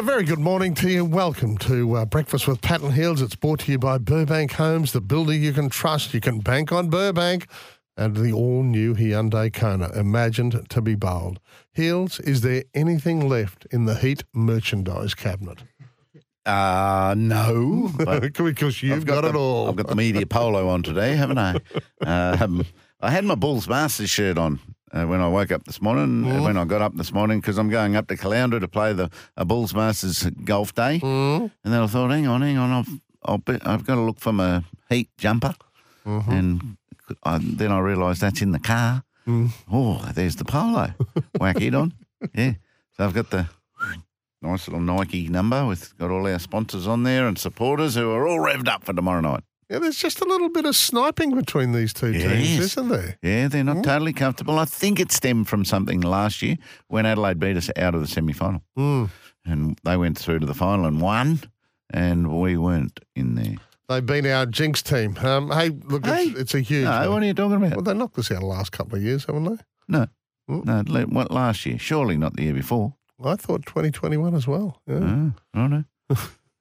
a very good morning to you. Welcome to uh, Breakfast with Pat and Heals. It's brought to you by Burbank Homes, the builder you can trust. You can bank on Burbank and the all-new Hyundai Kona, imagined to be bold. Heals, is there anything left in the heat merchandise cabinet? Uh, no. because you've I've got, the, it all. I've got the media polo on today, haven't I? Um, I had my Bulls Masters shirt on uh, when I woke up this morning. Mm. When I got up this morning, because I'm going up to Caloundra to play the a Bulls Masters golf day, Mm. and then I thought, hang on, hang on, I've I'll be, I've got to look for my heat jumper, Mm-hmm. and I, then I realised that's in the car. Mm. Oh, there's the polo. Whack it on. Yeah. So I've got the nice little Nike number with got all our sponsors on there and supporters who are all revved up for tomorrow night. Yeah, there's just a little bit of sniping between these two teams, isn't there? Yeah, they're not totally comfortable. I think it stemmed from something last year when Adelaide beat us out of the semi final. Mm. And they went through to the final and won, and we weren't in there. They've been our jinx team. Um, hey, look, Hey. it's, it's a huge. No, one. what are you talking about? Well, they knocked us out the last couple of years, haven't they? No. Mm. No, what last year? Surely not the year before. I thought 2021 as well. Yeah. Oh, I know.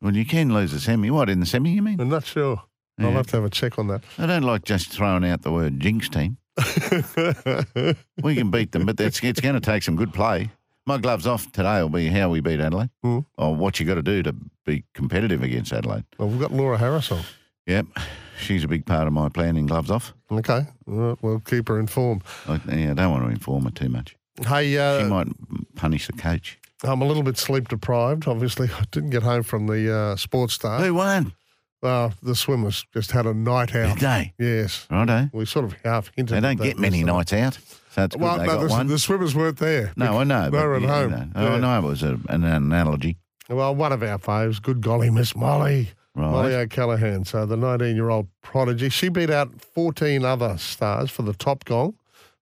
well, you can lose a semi. What, in the semi, you mean? I'm not sure. I'll Yeah. have to have a check on that. I don't like just throwing out the word jinx team. We can beat them, but that's, it's going to take some good play. My gloves off today will be how we beat Adelaide, Mm. or what you got to do to be competitive against Adelaide. well, we've got Laura Harris on. Yep, she's a big part of my planning. Gloves off. Okay. Right, we'll keep her informed. I, yeah, I don't want to inform her too much. Hey, She uh, might punish the coach. I'm a little bit sleep deprived. Obviously, I didn't get home from the uh, sports star. Who won? Uh, the swimmers just had a night Did out. they? Yes. Righto. We sort of half hinted They don't get many nights out, so it's good Well, they no, got the, one. the swimmers weren't there. no, I know. They were at you home. know, Yeah. I know it was a, an analogy. Well, one of our faves, good golly, Miss Molly. Right. Molly O'Callaghan, so the 19 year old prodigy. She beat out 14 other stars for the top gong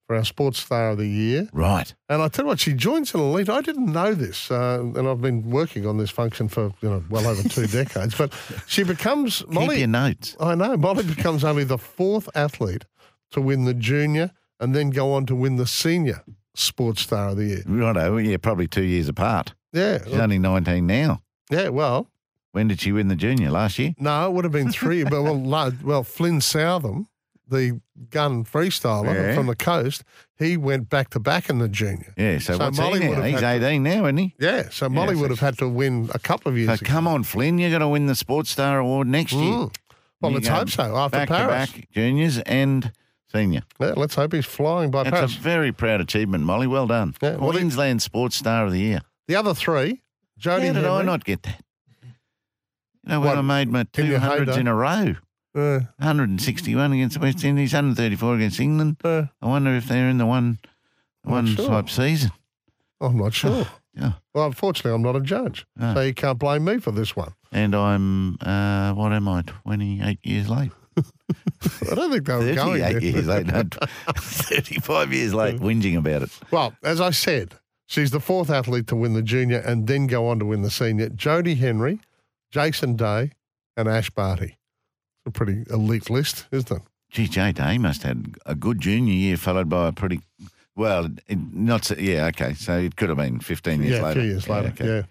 for our Sports Star of the Year. Right. And I tell you what, she joins an elite. I didn't know this, uh, and I've been working on this function for you know well over two decades. But she becomes Keep Molly. your notes. I know Molly becomes only the fourth athlete to win the junior and then go on to win the senior Sports Star of the Year. Righto. Yeah, probably two years apart. Yeah, She's only 19 now. yeah. Well, When did she win the junior? Last year? No, it would have been three. but well, well, Flynn Southam, the gun freestyler Yeah. from the coast, he went back to back in the junior. Yeah, so, So what's Molly he would have He's had 18 now, isn't he? Yeah, so Molly so would have had to win a couple of years So come on, Flynn, you're going to win the Sports Star Award next year. Mm. Well, let's hope so. After back Paris, back, juniors and senior. Yeah, let's hope he's flying by That's Paris. a very proud achievement, Molly. Well done. Yeah, well, Queensland Sports Star of the Year. The other three, Jodie How did I not get that? You know, when What, I made my 200s heyday? in a row, uh, 161 against the West Indies, 134 against England. uh, I wonder if they're in the one, one sure. type season. I'm not sure. Yeah. Well, unfortunately, I'm not a judge, Ah. so you can't blame me for this one. And I'm, uh, what am I, 28 years late? I don't think they were going 38 years late, no, 35 years late, whinging about it. Well, as I said, she's the fourth athlete to win the junior and then go on to win the senior. Jodie Henry, Jason Day, and Ash Barty. A pretty elite list, isn't it? Gee, J Day must have had a good junior year, followed by a pretty well, it, not so, yeah, okay. So it could have been 15 years yeah, later. years later. okay. Yeah.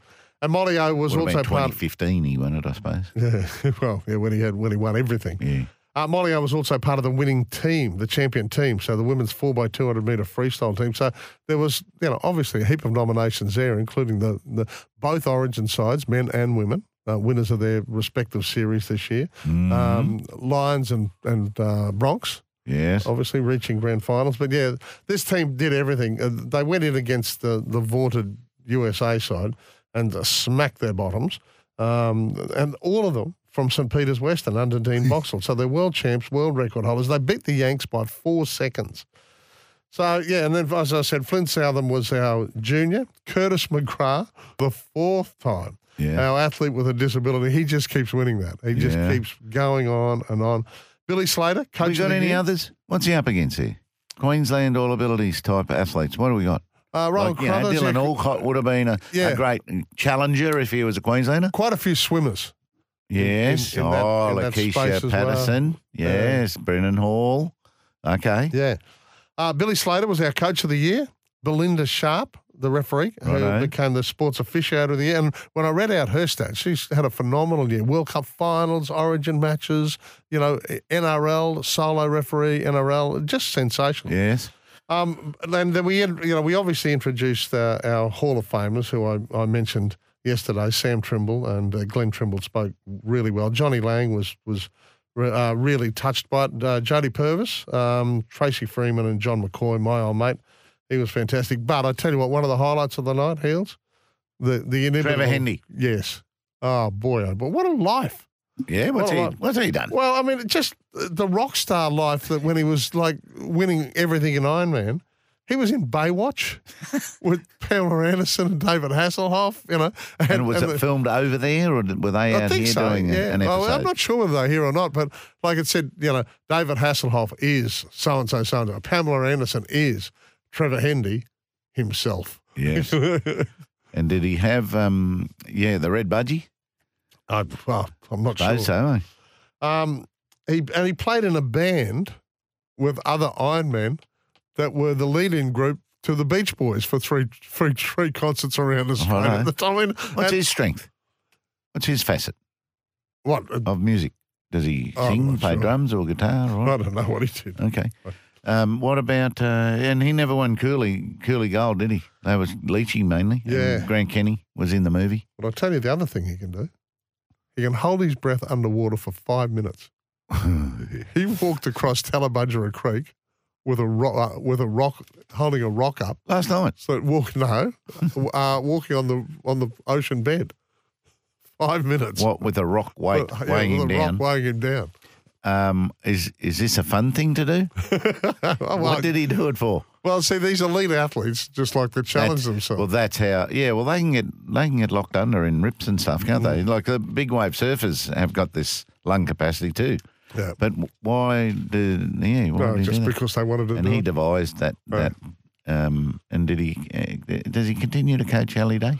And Molly O was Would also part. 2015 he won it, I suppose. Yeah, well, yeah, when he had when he won everything. Yeah. Uh, Molly O was also part of the winning team, the champion team, so the women's four x two hundred meter freestyle team. So there was, you know, obviously a heap of nominations there, including the, the both Origin sides, men and women, uh, winners of their respective series this year. Mm-hmm. Um, Lions and and uh, Bronx, Yes. obviously reaching grand finals. But yeah, this team did everything. Uh, they went in against the the vaunted USA side and uh, smacked their bottoms, um, and all of them from St Peter's Western under Dean Boxall. So they're world champs, world record holders. They beat the Yanks by four seconds. So yeah, and then as I said, Flynn Southam was our junior. Curtis McGrath, the fourth time. Yeah. Our athlete with a disability, he just keeps winning that. He just Yeah. keeps going on and on. Billy Slater, coach we got any year. others? What's he up against here? Queensland All Abilities type athletes. What do we got? Uh, Ronald like, you know, Dylan yeah, Alcott would have been a, Yeah. a great challenger if he was a Queenslander. quite a few swimmers. Yes. in oh, in that space Lakeisha as well. Patterson. Yes. Brenden Hall. Okay. Yeah. Uh, Billy Slater was our coach of the year. Belinda Sharp, the referee, who Righto. became the sports officiator of the year. And when I read out her stats, she's had a phenomenal year. World Cup finals, Origin matches, you know, NRL solo referee, NRL, just sensational. Yes. Um, and then we, you know, we obviously introduced uh, our Hall of Famers, who I, I mentioned yesterday. Sam Trimble and uh, Glenn Trimble spoke really well. Johnny Lang was was uh, really touched by it. Uh, Jodie Purvis, um, Tracy Freeman, and John McCoy, my old mate. He was fantastic. But I tell you what, one of the highlights of the night, Heals, the the inimitable, Trevor Hendy. Yes. Oh boy, oh boy, what a life! Yeah. What's Well, he? uh, What's he done? Well, I mean, just the rock star life that when he was like winning everything in Iron Man, he was in Baywatch with Pamela Anderson and David Hasselhoff, you know. And was and it the- filmed over there, or were they I out here so. doing yeah. an episode? I'm not sure whether they're here or not, but like it said, you know, David Hasselhoff is so and so, so and so. Pamela Anderson is Trevor Hendy himself. Yes. and did he have? Um, yeah, the red budgie. I, well, I'm not sure. Suppose so. eh? Um, he and he played in a band with other Iron Men that were the lead-in group to the Beach Boys for three, three, three concerts around Australia at the time. I mean, What's his strength? What's his facet what? of music? Does he sing, play sure. drums or guitar? Or I don't know what he did. Okay. Um, what about? Uh, and he never won Cooley Cooley Gold, did he? That was Leachy mainly. and Yeah. Grant Kenny was in the movie. But I'll tell you the other thing he can do. He can hold his breath underwater for five minutes. He walked across Tallebudgera Creek with a rock, uh, with a rock, holding a rock up. Last night. So walk no, uh, walking on the on the ocean bed. Five minutes. What with a rock weight Uh, yeah, weighing him a rock weighing him down. Um, is is this a fun thing to do? Well, what did he do it for? well, see, these elite athletes just like to challenge That's- themselves. Well, that's how. Yeah, well, they can get they can get locked under in rips and stuff, can't they? Mm. Like the big wave surfers have got this lung capacity too. yeah. But why did yeah? Why No, did he just because they wanted to and do he it. devised that Right. that. Um, and did he? Uh, does he continue to coach Ali Day?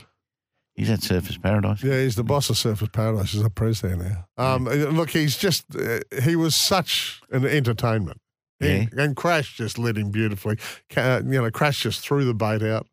He's at Surfers Paradise. Yeah, he's the boss of Surfers Paradise. He's a pres there now. Um, Look, he's just, uh, he was such an entertainment. He- And Crash just led him beautifully. Ca- you know, Crash just threw the bait out.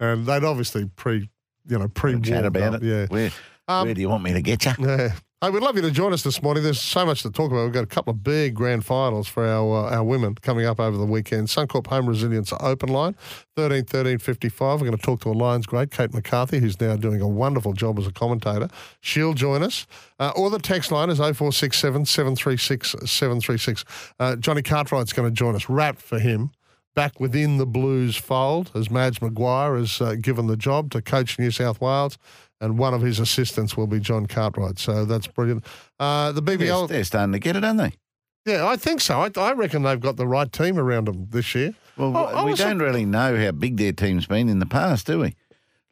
And they'd obviously pre, you know, pre Chat about it. Yeah. Where, Um, where do you want me to get you? Yeah. Hey, we'd love you to join us this morning. There's so much to talk about. We've got a couple of big grand finals for our uh, our women coming up over the weekend. Suncorp Home Resilience Open Line, 13 13 55. We're going to talk to a Lions great, Kate McCarthy, who's now doing a wonderful job as a commentator. She'll join us. Uh, or the text line is 0467 736 736. Uh, Johnny Cartwright's going to join us. Wrapped for him. Back within the Blues fold, as Madge Maguire has uh, given the job to coach New South Wales, and one of his assistants will be John Cartwright. So that's brilliant. Uh, the They're, BBL, they're starting to get it, aren't they? yeah, I think so. I, I reckon they've got the right team around them this year. Well, I we don't really know how big their team's been in the past, do we?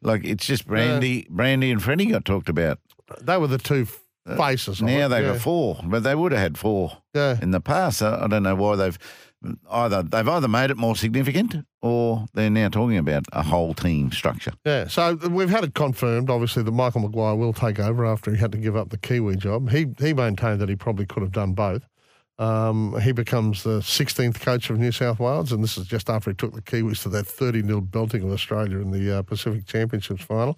Like it's just Brandy, Brandy and Freddie got talked about. They were the two faces. Uh, now they've yeah. got four, but they would have had four Yeah. in the past. I, I don't know why they've either they've either made it more significant or they're now talking about a whole team structure. Yeah, so we've had it confirmed, obviously, that Michael Maguire will take over after he had to give up the Kiwi job. He he maintained that he probably could have done both. Um, he becomes the 16th coach of New South Wales, and this is just after he took the Kiwis to that 30 0 belting of Australia in the uh, Pacific Championships final.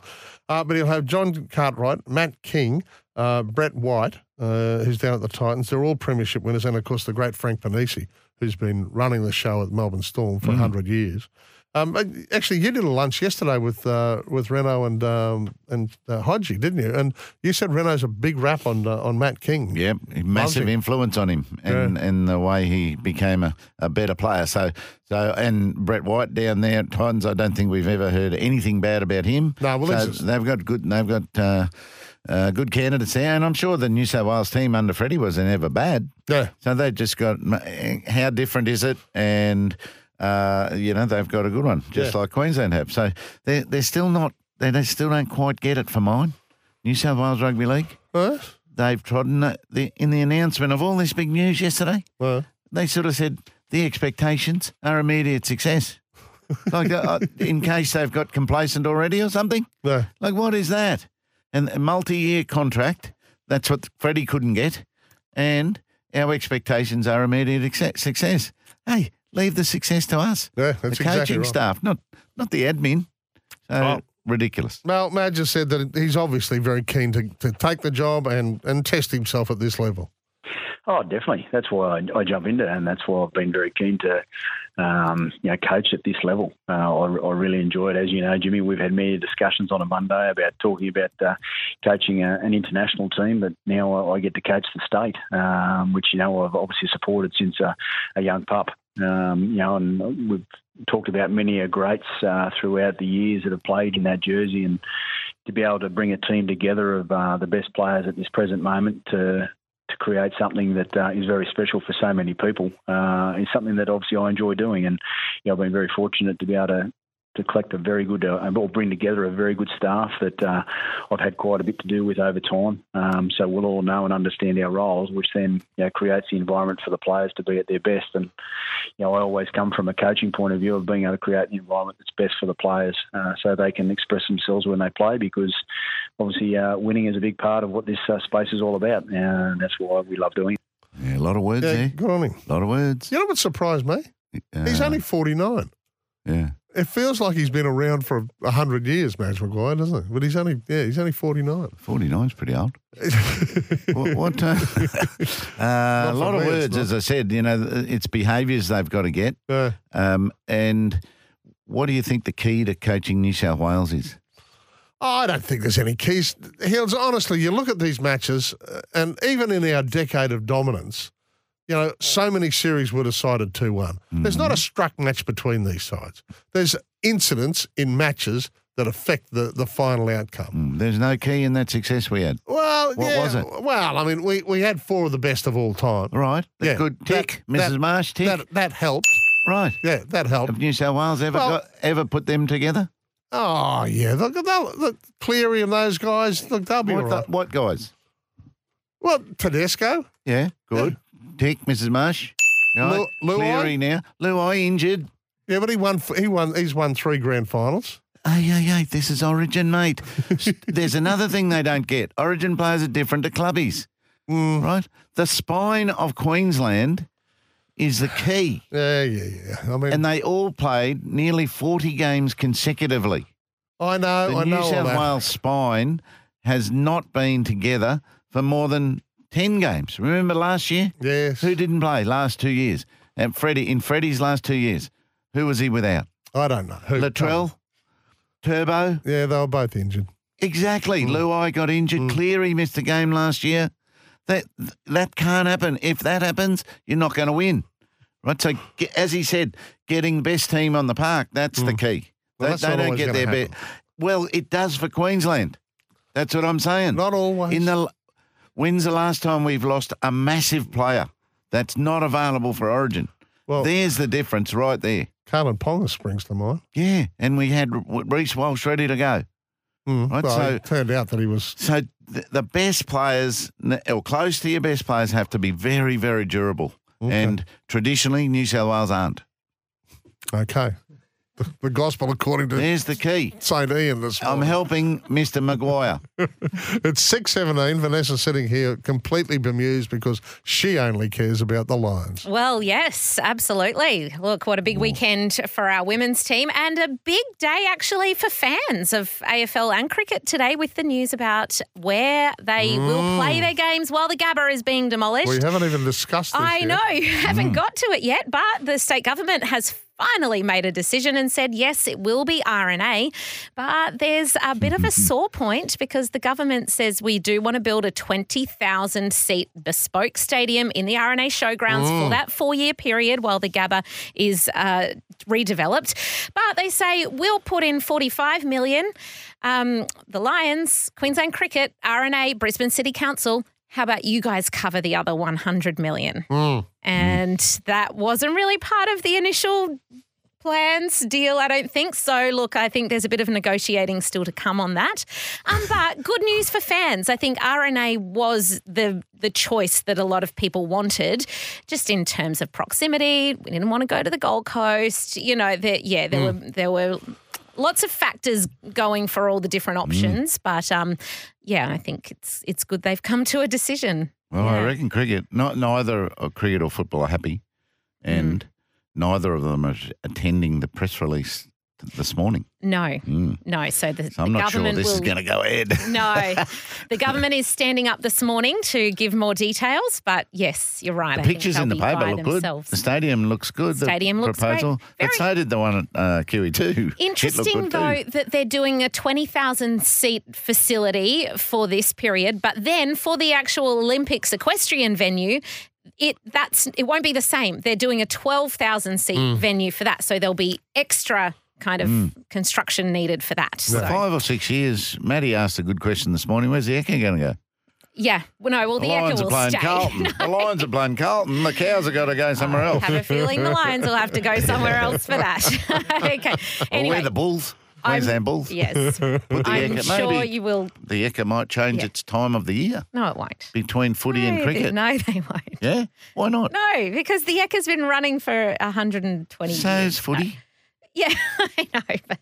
Uh, but he'll have John Cartwright, Matt King, uh, Brett White, uh, who's down at the Titans. They're all premiership winners, and of course, the great Frank Ponissi, who's been running the show at Melbourne Storm for 100 years. Um, uh, actually, you did a lunch yesterday with uh, with Renault and um, and uh, Hodgie, didn't you? And you said Renault's a big rap on uh, on Matt King. Yep, massive influence on him and, and the way he became a, a better player. So so and Brett White down there at Titans, I don't think we've ever heard anything bad about him. No, well, so they've got good they've got uh, uh, good candidates there, and I'm sure the New South Wales team under Freddie was never bad. Yeah. So they just got how different is it and. Uh, you know they've got a good one, just Yeah. like Queensland have. So they're they're still not they, they still don't quite get it for mine. New South Wales Rugby League Huh? they've trodden the, in the announcement of all this big news yesterday. Well, They sort of said the expectations are immediate success. like uh, in case they've got complacent already or something. no. Like what is that? And a multi-year contract. That's what Freddie couldn't get, and our expectations are immediate success. Hey, leave the success to us, Yeah, the that's coaching exactly right. staff, not not the admin. So Oh. ridiculous. Well, Madge has said that he's obviously very keen to, to take the job and, and test himself at this level. Oh, definitely. That's why I, I jump into it, and that's why I've been very keen to, um, you know, coach at this level. Uh, I, I really enjoy it. As you know, Jimmy, we've had many discussions on a Monday about talking about uh, coaching a, an international team, but now I, I get to coach the state, um, which you know I've obviously supported since a, a young pup. Um, you know, and we've talked about many uh, greats uh, throughout the years that have played in that jersey, and to be able to bring a team together of uh, the best players at this present moment to to create something that uh, is very special for so many people uh, is something that obviously I enjoy doing, and you know, I've been very fortunate to be able to. To collect a very good, uh, or bring together a very good staff that uh, I've had quite a bit to do with over time. Um, so we'll all know and understand our roles, which then you know, creates the environment for the players to be at their best. And you know, I always come from a coaching point of view of being able to create an environment that's best for the players, uh, so they can express themselves when they play. Because obviously, uh, winning is a big part of what this uh, space is all about, and that's why we love doing it. Yeah, a lot of words Yeah, there. good on him. A lot of words. You know what surprised me? He's Uh, only 49. yeah. It feels like he's been around for a hundred years, Madge Maguire, doesn't it? But he's only yeah, he's only 49. 49's pretty old. what? what uh, uh, a lot of me, words, as I said. You know, it's behaviours they've got to get. Um, and what do you think the key to coaching New South Wales is? I don't think there's any keys. Hills, honestly, you look at these matches, uh, and even in our decade of dominance, you know, so many series were decided 2 1. There's not a struck match between these sides. There's incidents in matches that affect the, the final outcome. Mm, There's no key in that success we had. Well, What yeah, was it? Well, I mean, we, we had four of the best of all time. Right. Yeah, Good that- Mrs. that- Marsh, tick. That, that helped. right. Yeah, that helped. Have New South Wales ever Well- got, ever put them together? Oh, yeah. Look, they'll, look, Cleary and those guys, look, they'll be What, right. the- what guys? Well, Tedesco. Yeah, good. Tick, Mrs. Marsh. Right. Lu- Luai? Cleary now. Luai injured. Yeah, but he won. He won. He's won three grand finals. Hey, hey, hey, this is Origin, mate. There's another thing they don't get. Origin players are different to clubbies, Mm. right? The spine of Queensland is the key. Yeah, yeah, yeah. I mean, And they all played nearly 40 games consecutively. I know. The I New know all South that. Wales spine has not been together for more than 10 games. Remember last year? Yes. Who didn't play last two years? And Freddie, in Freddie's last two years, who was he without? I don't know. Who? Latrell? Turbo? Yeah, they were both injured. Exactly. Mm. Luai got injured. Cleary missed a game last year. That that can't happen. If that happens, you're not going to win. Right. So, as he said, getting the best team on the park, that's the key. Mm. Well, they they don't get their best. Well, it does for Queensland. That's what I'm saying. Not always. In the when's the last time we've lost a massive player that's not available for Origin? well, There's the difference right there. Kalyn Ponga springs to mind. Yeah, and we had Reece Walsh ready to go. Mm. Right, well, so- it turned out that he was. So th- the best players, or close to your best players, have to be very, very durable. Okay. And traditionally, New South Wales aren't. Okay. The, the gospel according to There's the key. St. Ian this I'm helping Mr. Maguire. It's 6.17. Vanessa sitting here completely bemused because she only cares about the Lions. Well, yes, absolutely. Look, what a big mm. weekend for our women's team and a big day actually for fans of AFL and cricket today with the news about where they will mm. play their games while the Gabba is being demolished. We haven't even discussed this I yet. know, haven't mm. got to it yet, but the state government has finally made a decision and said yes, it will be RNA. But there's a bit of a sore point because the government says we do want to build a 20,000 seat bespoke stadium in the RNA showgrounds for that four year period while the Gabba is uh, redeveloped. But they say we'll put in 45 million. Um, the Lions, Queensland Cricket, RNA, Brisbane City Council. How about you guys cover the other 100 million? And that wasn't really part of the initial plans deal, I don't think. So, look, I think there's a bit of negotiating still to come on that. Um, but good news for fans. I think RNA was the the choice that a lot of people wanted, just in terms of proximity. We didn't want to go to the Gold Coast. You know, there, yeah, there were there were lots of factors going for all the different options. But um, yeah, I think it's it's good they've come to a decision. Well, I reckon cricket, not neither uh, cricket or football are happy, and neither of them are attending the press release this morning. No, no. So the, So I'm the not sure government this will. is going to go ahead. no, the government is standing up this morning to give more details. But yes, you're right. The I pictures in the paper look themselves. good. The stadium looks good. Stadium the looks great. proposal. But Very- so did the one at uh, QE2. Interesting, though, that they're doing a 20,000 seat facility for this period, but then for the actual Olympics equestrian venue, it that's it won't be the same. They're doing a 12,000 seat Mm. venue for that, so there'll be extra kind of hmm. construction needed for that. So, Five or six years. Maddie asked a good question this morning. Where's the Ekka going to go? yeah, well, no, well, The the, Lions are will stay. Carlton. The Lions are playing Carlton. The cows have got to go somewhere else. have a feeling the Lions will have to go somewhere else for that. okay. Or Anyway, we're the Bulls. I'm- Queensland Bulls. yes, I'm Echo. sure Maybe you will. the Ekka might change Yeah. its time of the year No, it won't. between footy no, and cricket. No, they won't. Yeah? Why not? No, because the Eck has been running for 120 So years. is footy. Uh, Yeah, I know. But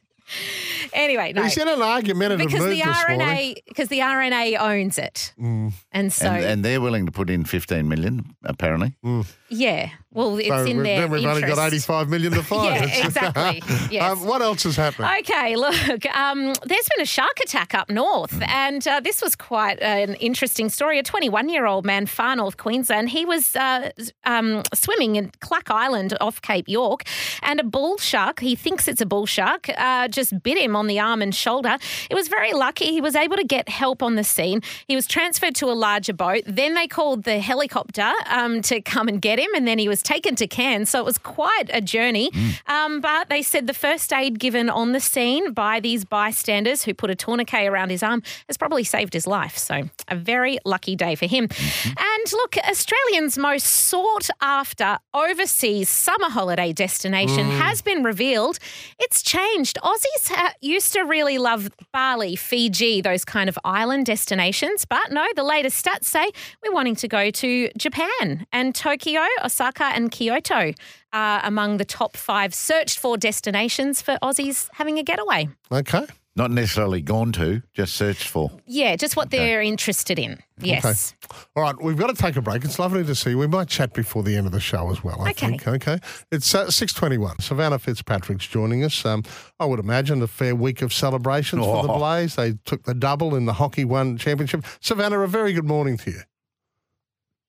anyway, no. He's in an argumentative Because mood the this morning. RNA, because the RNA owns it, mm. and so and, and they're willing to put in 15 million, apparently. Mm. Yeah, well, it's So in we've- then we've only got 85 million to find. Yeah, exactly. Yes. Um, what else has happened? Okay, look, um, there's been a shark attack up north, and uh, this was quite an interesting story. A 21 year old man, far north Queensland, he was uh, um, swimming in Clack Island off Cape York, and a bull shark, he thinks it's a bull shark, uh, just bit him on the arm and shoulder. It was very lucky. He was able to get help on the scene. He was transferred to a larger boat. Then they called the helicopter um, to come and get him, and then he was taken to Cairns. So it was quite a journey. Mm. Um, but they said the first aid given on the scene by these bystanders who put a tourniquet around his arm has probably saved his life. So a very lucky day for him. Mm-hmm. And look, Australians' most sought after overseas summer holiday destination mm. has been revealed. It's changed. Aussies ha- used to really love Bali, Fiji, those kind of island destinations. But no, the latest stats say we're wanting to go to Japan and Tokyo, Osaka, and Kyoto are among the top five searched for destinations for Aussies having a getaway. Okay. Not necessarily gone to, just searched for. Yeah, just what they're interested in. Yes. All right, we've got to take a break. It's lovely to see you. We might chat before the end of the show as well, I Okay. think. Okay. It's uh, 6.21. Savannah Fitzpatrick's joining us. Um, I would imagine a fair week of celebrations for the Oh. Blaze. They took the double in the Hockey One Championship. Savannah, a very good morning to you.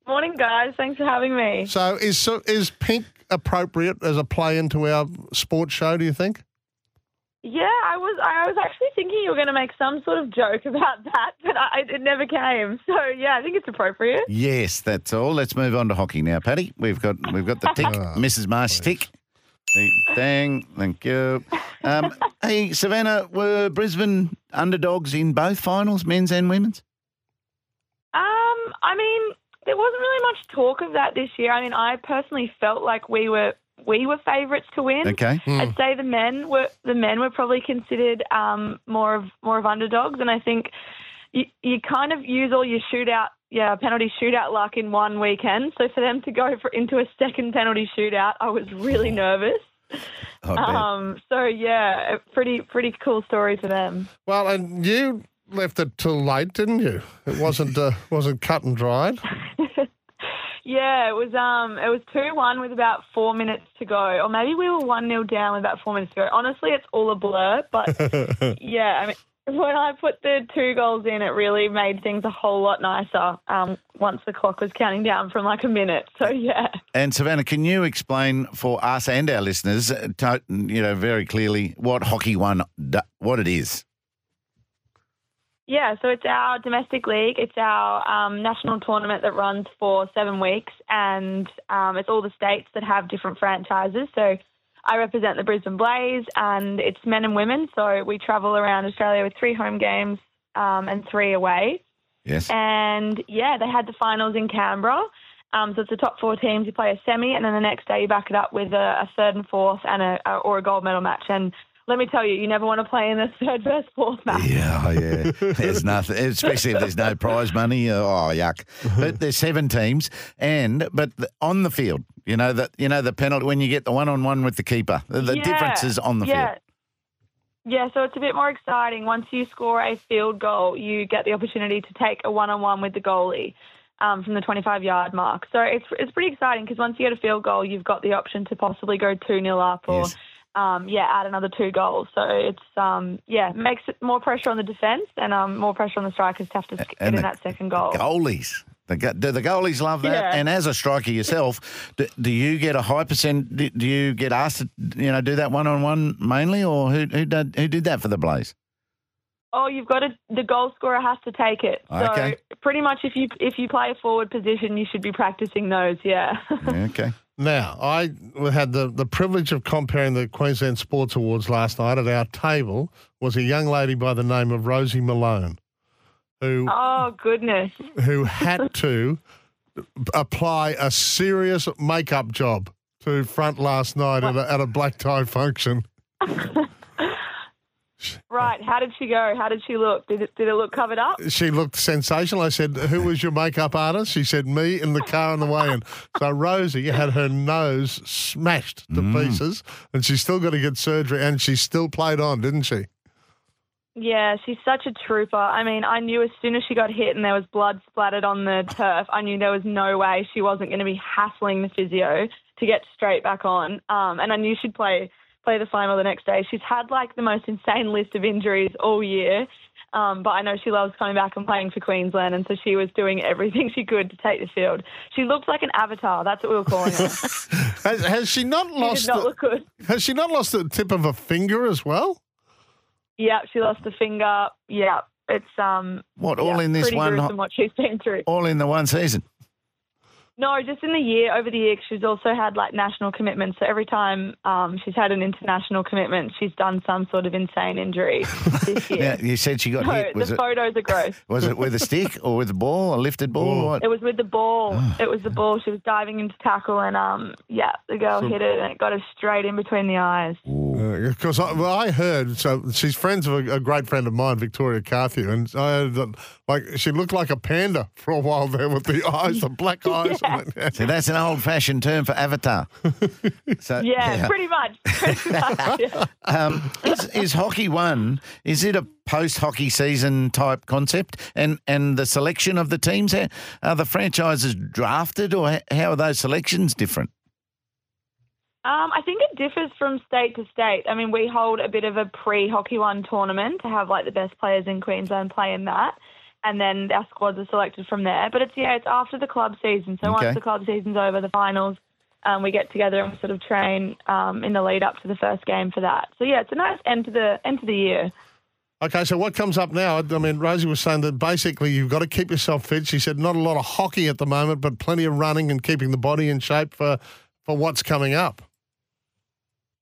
Morning, guys. Thanks for having me. So is, so is pink appropriate as a play into our sports show, do you think? Yeah, I was. I was actually thinking you were going to make some sort of joke about that, but I, it never came. So yeah, I think it's appropriate. Yes, that's all. Let's move on to hockey now, Patty. We've got we've got the tick, Ah, Mrs. Marsh tick. Dang, thank you. Um, hey, Savannah, were Brisbane underdogs in both finals, men's and women's? Um, I mean, there wasn't really much talk of that this year. I mean, I personally felt like we were we were favourites to win. Okay. I'd say the men were the men were probably considered um, more of more of underdogs, and I think you, you kind of use all your shootout, yeah, penalty shootout luck in one weekend. So for them to go for into a second penalty shootout, I was really nervous. I. Um, so yeah, pretty pretty cool story for them. Well, and you left it till late, didn't you? It wasn't uh, wasn't cut and dried. Yeah, it was um it was two one with about four minutes to go, or maybe we were one 0 down with about four minutes to go. Honestly, it's all a blur, but yeah, I mean. When I put the two goals in, it really made things a whole lot nicer um, once the clock was counting down from like a minute. So, yeah. And Savannah, can you explain for us and our listeners, uh, to, you know, very clearly what Hockey One, what it is? Yeah, so it's our domestic league. It's our um, national tournament that runs for seven weeks, and um, it's all the states that have different franchises. So I represent the Brisbane Blaze, and it's men and women. So we travel around Australia with three home games um, and three away. Yes. And yeah, they had the finals in Canberra. Um, so it's the top four teams. You play a semi, and then the next day you back it up with a, a third and fourth, and a, a or a gold medal match. And let me tell you, you never want to play in the third versus fourth match. Yeah, oh, yeah. There's nothing, especially if there's no prize money. uh, Oh, yuck! But there's seven teams, and but on the field, you know that you know the penalty when you get the one on one with the keeper. The, Yeah, difference is on the yeah. field. Yeah, so it's a bit more exciting. Once you score a field goal, you get the opportunity to take a one-on-one with the goalie um, from the 25-yard mark. So it's it's pretty exciting because once you get a field goal, you've got the option to possibly go two 0 up or Yes. Um, yeah, add another two goals. So it's um, yeah, makes it more pressure on the defence and um, more pressure on the strikers to have to get And in the that second goal. Goalies. The, do the goalies love that? Yeah. And as a striker yourself, do, do you get a high percent? Do, do you get asked to you know do that one on one mainly, or who who did who did that for the Blaze? Oh, you've got to. The goal scorer has to take it. Okay. So pretty much, if you if you play a forward position, you should be practicing those. Yeah, okay. Now, I had the, the privilege of comparing the Queensland Sports Awards last night. At our table was a young lady by the name of Rosie Malone, who oh goodness. who had to apply a serious makeup job to front last night at a, at a black tie function. Right. How did she go? How did she look? Did it did it look covered up? She looked sensational. I said, "Who was your makeup artist?" She said, "Me in the car on the way in." So Rosie had her nose smashed to pieces, and she's still got to get surgery, and she still played on, didn't she? Yeah, she's such a trooper. I mean, I knew as soon as she got hit and there was blood splattered on the turf, I knew there was no way she wasn't going to be hassling the physio to get straight back on. Um, and I knew she'd play play the final the next day. She's had like the most insane list of injuries all year. Um, but I know she loves coming back and playing for Queensland, and so she was doing everything she could to take the field. She looked like an avatar. That's what we were calling her. Has, has she not did lost? not the, look good. has she not lost the tip of a finger as well? Yeah, she lost a finger. Yeah, it's um. What all yeah, in this one? what she's been through. All in the one season. No, just in the year, over the year, she's also had like national commitments. So every time um, she's had an international commitment, she's done some sort of insane injury this year. Yeah, you said she got so hit. Was the it photos are gross. was it with a stick or with a ball, a lifted ball? or what? It was with the ball. Ah. it was the ball. She was diving into tackle, and um, yeah, the girl hit it, and it got her straight in between the eyes. Because I, well, I heard, so she's friends with a, a great friend of mine, Victoria Carthew, and I heard that like she looked like a panda for a while there with the eyes, the black eyes. Yeah. See, that's an old-fashioned term for avatar. So, Yeah, pretty much. Pretty much yeah. Um, is, is hockey one? Is it a post-hockey season type concept? And and the selection of the teams, are the franchises drafted, or how are those selections different? Um, I think it differs from state to state. I mean, we hold a bit of a pre-hockey one tournament to have like the best players in Queensland play in that, and then our squads are selected from there. But it's yeah, it's after the club season. So Okay. once the club season's over, the finals, um, we get together and we sort of train um, in the lead up to the first game for that. So yeah, it's a nice end to the end to the year. Okay, so what comes up now? I mean, Rosie was saying that basically you've got to keep yourself fit. She said not a lot of hockey at the moment, but plenty of running and keeping the body in shape for, for what's coming up.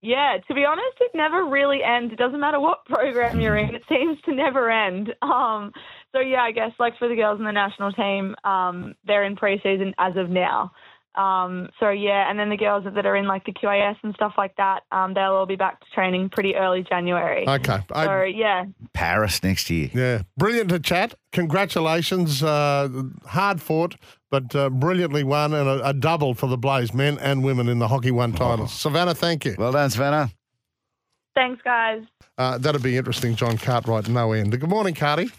Yeah, to be honest, it never really ends. It doesn't matter what program you're in; it seems to never end. Um, so yeah, I guess like for the girls in the national team, um, they're in preseason as of now. Um, so yeah, and then the girls that are in like the QAS and stuff like that, um, they'll all be back to training pretty early January. Okay. I- So yeah, Paris next year. yeah. Brilliant to chat. Congratulations. Uh, hard fought, but uh, brilliantly won and a, a double for the Blaze, men and women in the Hockey One titles. Savannah, thank you. Well done, Savannah. thanks guys. Uh, that'd be interesting, John Cartwright, no end. Good morning, Carty.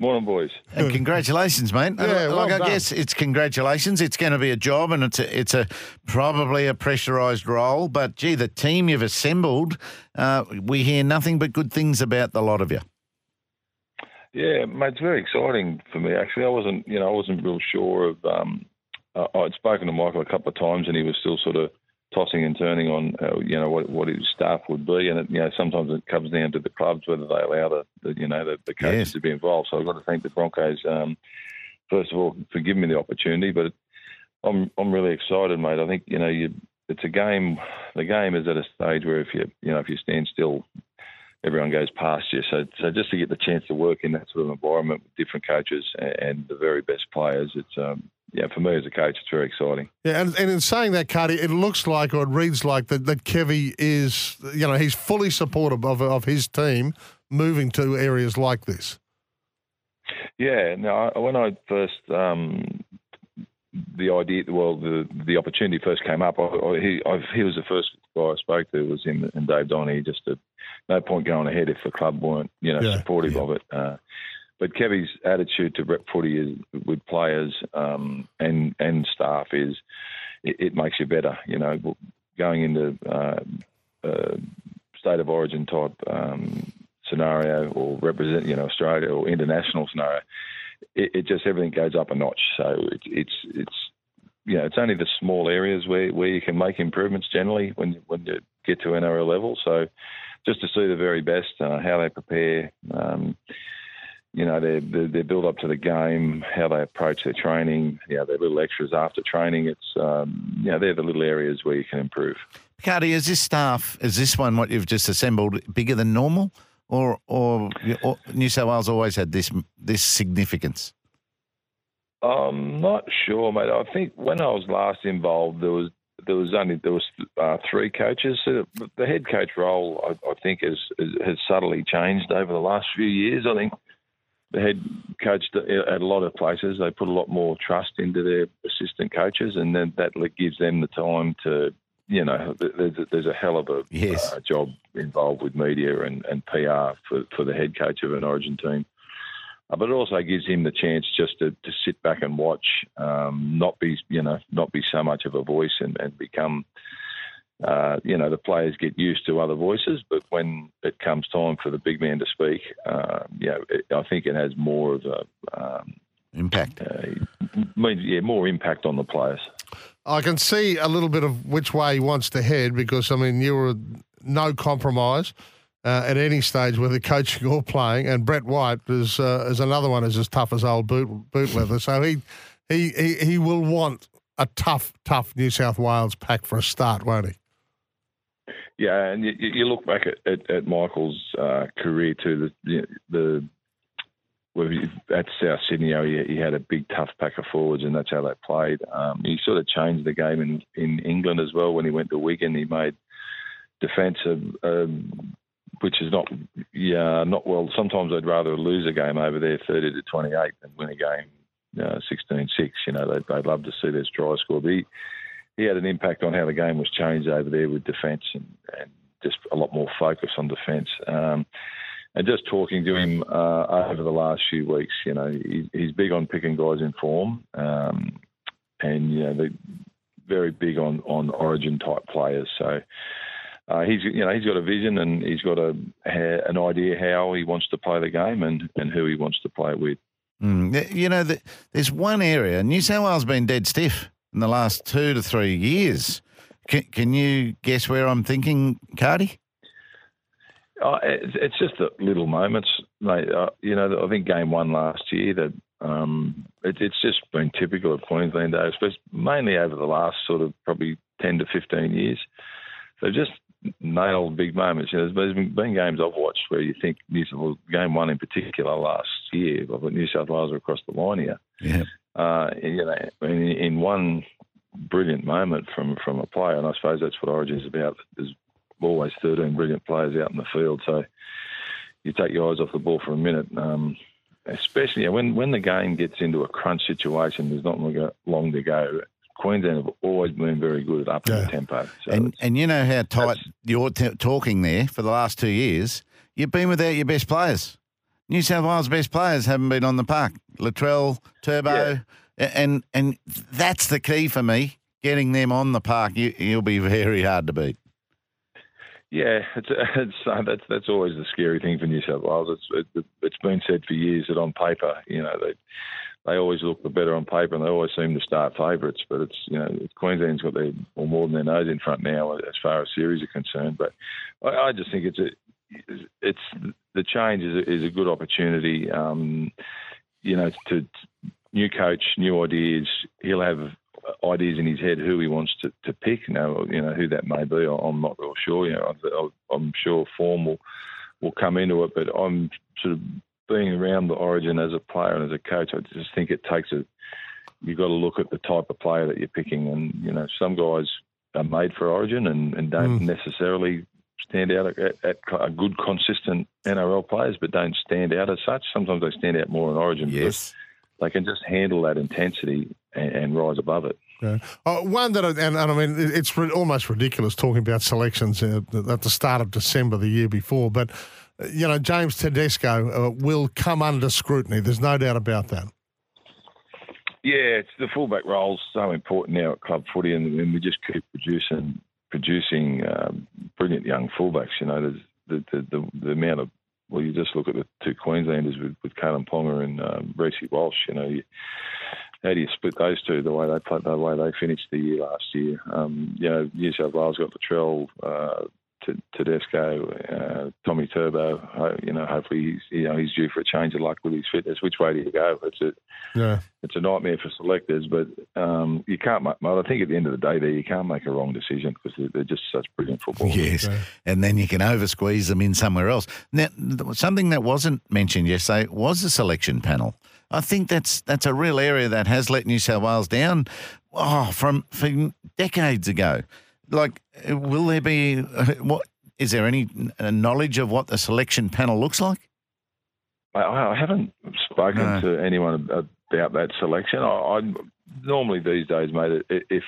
Morning, boys. And congratulations, mate. Yeah, like, well I done. guess it's congratulations. It's going to be a job, and it's a, it's a probably a pressurised role. But gee, the team you've assembled, uh, we hear nothing but good things about the lot of you. Yeah, mate, it's very exciting for me. Actually, I wasn't, you know, I wasn't real sure of. Um, uh, I'd spoken to Michael a couple of times, and he was still sort of tossing and turning on, uh, you know, what what his staff would be, and it, you know, sometimes it comes down to the clubs whether they allow the, the you know, the, the coaches Yes. to be involved. So I've got to thank the Broncos, um, first of all, for giving me the opportunity. But I'm I'm really excited, mate. I think you know, you it's a game. The game is at a stage where if you you know if you stand still, everyone goes past you. So, so just to get the chance to work in that sort of environment with different coaches and, the very best players, it's um, yeah, for me as a coach, it's very exciting. Yeah, and, and in saying that, Carty, it looks like or it reads like that, that Kevy is, you know, he's fully supportive of, of his team moving to areas like this. Yeah, no, when I first um, the idea, well, the the opportunity first came up. I, I, he I, he was the first guy I spoke to was him and Dave Donny. Just a, no point going ahead if the club weren't you know Yeah, supportive yeah. of it. Uh, but Kevy's attitude to rep footy is, with players um, and and staff is it, it makes you better. You know, going into uh, uh, state of origin type um, scenario or represent you know Australia or international scenario, it, it just everything goes up a notch. So it, it's it's you know it's only the small areas where, where you can make improvements generally when when you get to NRL level. So just to see the very best, uh, how they prepare. Um, you know, their, their, their build up to the game, how they approach their training, you know, their little extras after training. It's, um, you know, they're the little areas where you can improve. Carty, is this staff, is this one what you've just assembled bigger than normal? Or, or, or New South Wales always had this this significance? I'm not sure, mate. I think when I was last involved, there was there was only there was uh, three coaches. So the head coach role, I, I think, has has subtly changed over the last few years. I think the head coach at a lot of places they put a lot more trust into their assistant coaches, and then that gives them the time to. You know, there's a, there's a hell of a yes. uh, job involved with media and, and PR for, for the head coach of an Origin team. Uh, but it also gives him the chance just to, to sit back and watch, um, not be you know not be so much of a voice and, and become uh, you know the players get used to other voices, but when it comes time for the big man to speak, uh, you know it, I think it has more of a um, impact. Uh, yeah, more impact on the players. I can see a little bit of which way he wants to head because I mean you were no compromise uh, at any stage, whether coaching or playing. And Brett White is uh, is another one who's as tough as old boot boot leather. So he, he he he will want a tough tough New South Wales pack for a start, won't he? Yeah, and you, you look back at, at, at Michael's uh, career too. The the at South Sydney, he, he had a big tough pack of forwards, and that's how they played. Um, he sort of changed the game in in England as well when he went to Wigan. He made defence a, a which is not yeah not well. Sometimes I'd rather lose a game over there, thirty to twenty eight, than win a game uh, 16-6. You know, they'd, they'd love to see their try score. But he, he had an impact on how the game was changed over there with defence and, and just a lot more focus on defence. Um, and just talking to him uh, over the last few weeks, you know, he, he's big on picking guys in form, um, and you know, very big on on Origin type players. So uh, he's you know he's got a vision and he's got a an idea how he wants to play the game and, and who he wants to play it with. Mm, you know, there's one area New South Wales has been dead stiff in the last two to three years. Can, can you guess where I'm thinking, Carty? Oh, it's, it's, just the little moments, mate. Uh, you know, I think game one last year that um, it, it's just been typical of Queensland, especially mainly over the last sort of probably ten to fifteen years. So just nailed big moments. You know, there's been, been games I've watched where you think New South Wales, game one in particular last year, but New South Wales are across the line here. Yeah. Uh, you know, in, in one brilliant moment from from a player, and I suppose that's what Origin is about. There's always 13 brilliant players out in the field, so you take your eyes off the ball for a minute. Um, especially when when the game gets into a crunch situation, there's not long to go. Queensland have always been very good at upping yeah. the tempo. So and, and you know how tight you're t- talking there for the last two years. You've been without your best players. New South Wales' best players haven't been on the park. Latrell, Turbo, yeah. and and that's the key for me. Getting them on the park, you, will be very hard to beat. Yeah, it's, it's uh, that's that's always the scary thing for New South Wales. It's it, has been said for years that on paper, you know, they they always look the better on paper and they always seem to start favourites. But it's you know Queensland's got their or more than their nose in front now as far as series are concerned. But I, I just think it's a it's the change is a, is a good opportunity. Um, you know, to, to new coach, new ideas. He'll have ideas in his head who he wants to, to pick. Now, you know who that may be. I'm not real sure. You know, I'm sure form will will come into it, but I'm sort of being around the Origin as a player and as a coach, I just think it takes a. You've got to look at the type of player that you're picking, and you know some guys are made for Origin and, and don't mm. necessarily stand out at, at, a good, consistent NRL players, but don't stand out as such. Sometimes they stand out more in Origin. Yes, they can just handle that intensity and, and rise above it. Yeah. Uh, one that, and, and, I mean, it's almost ridiculous talking about selections uh, at the start of December the year before, but you know, James Tedesco uh, will come under scrutiny. There's no doubt about that. Yeah, it's the fullback role is so important now at club footy, and, and we just keep producing producing um, brilliant young fullbacks. You know, the, the, the, the amount of well, you just look at the two Queenslanders with, with Ponga and um, Reece Walsh. You know, you, how do you split those two the way they played, the way they finished the year last year? Um, you know, New South Wales got Latrell, uh, Tedesco, uh, Tommy Turbo. You know, hopefully he's you know he's due for a change of luck with his fitness. Which way do you go? It's a Yeah. it's a nightmare for selectors, but um, you can't. make Well, I think at the end of the day, there you can't make a wrong decision because they're, they're just such brilliant footballers. Yes, and then you can over squeeze them in somewhere else. Now, something that wasn't mentioned yesterday was the selection panel. I think that's that's a real area that has let New South Wales down. Oh, from from decades ago. Like, will there be what? Is there any uh, knowledge of what the selection panel looks like? I, I haven't spoken No. to anyone about that selection. I, I normally these days, mate, if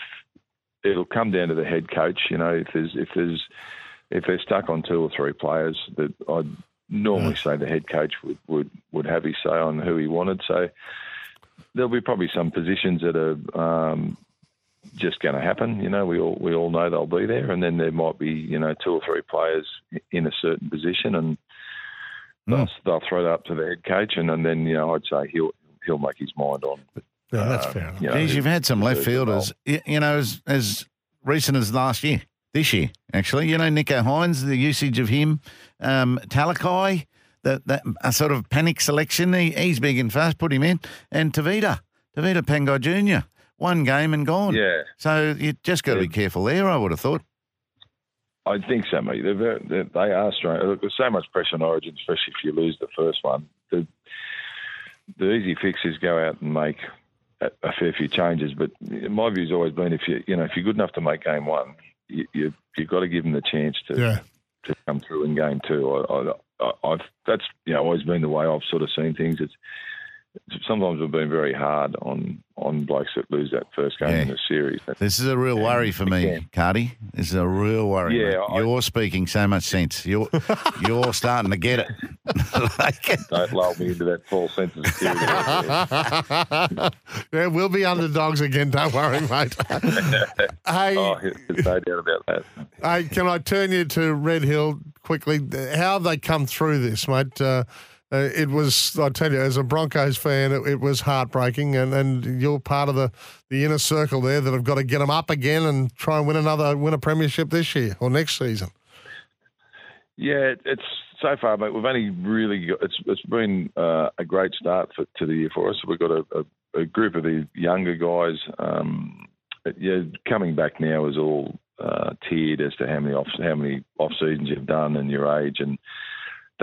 it'll come down to the head coach, you know, if there's if there's if they're stuck on two or three players, that I'd normally say the head coach would, would would have his say on who he wanted. So there'll be probably some positions that are. Um, just going to happen, you know. We all we all know they'll be there, and then there might be, you know, two or three players in a certain position, and they'll, they'll throw that up to the head coach, and, and then you know I'd say he'll he'll make his mind on. Yeah, that's uh, fair. enough. You know, Geez, you've had some left fielders, you know, as, as recent as last year, this year, actually. You know, Nicho Hynes, the usage of him, um, Talakai, that, that a sort of panic selection. He, he's big and fast, put him in. And Tevita, Tevita Pangai Jr., one game and gone. Yeah, So you just got to be careful there, I would have thought. I think so, mate. They're very, they're, they are strange. Look, there's so much pressure on Origin, especially if you lose the first one. The the easy fix is go out and make a, a fair few changes. But my view's always been if you you know if you're good enough to make game one, you, you you've got to give them the chance to Yeah. to come through in game two. I, I, I, I've that's you know always been the way I've sort of seen things. It's sometimes we've been very hard on on blokes that lose that first game in Yeah. the series. This is a real worry for me, again- Carty. This is a real worry. Yeah. I- you're speaking so much sense. You're you're starting to get it. like, Don't lull me into that false sense of security. yeah, we'll be underdogs again. Don't worry, mate. hey, oh, there's no doubt about that. hey, can I turn you to Red Hill quickly? How have they come through this, mate? Uh, uh, it was, I tell you, as a Broncos fan, it, it was heartbreaking, and, and you're part of the, the inner circle there that have got to get them up again and try and win another win a premiership this year or next season. Yeah, it's so far, mate. We've only really got, it's it's been uh, a great start for, to the year for us. We've got a, a, a group of the younger guys. Um, yeah, coming back now is all uh, tiered as to how many off how many off seasons you've done and your age and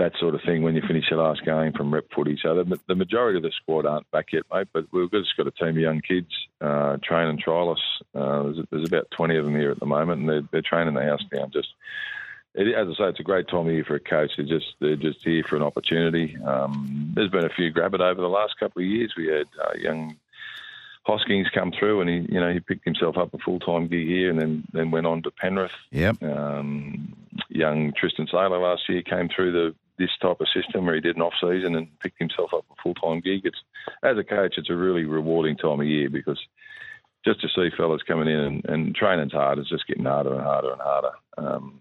that sort of thing when you finish your last game from rep footy. So the, the majority of the squad aren't back yet, mate. But we've just got a team of young kids, uh, train and trialists. Uh, there's, there's about 20 of them here at the moment, and they're, they're training the house down. Just it, as I say, it's a great time of year for a coach. They're just they're just here for an opportunity. Um, there's been a few grab it over the last couple of years. We had uh, young Hoskins come through, and he you know he picked himself up a full time gig here, and then then went on to Penrith. yep. Um, young Tristan Sailor last year came through the this type of system where he did an off season and picked himself up a full time gig. It's as a coach, it's a really rewarding time of year because just to see fellas coming in and, and training's hard. It's just getting harder and harder and harder. Um,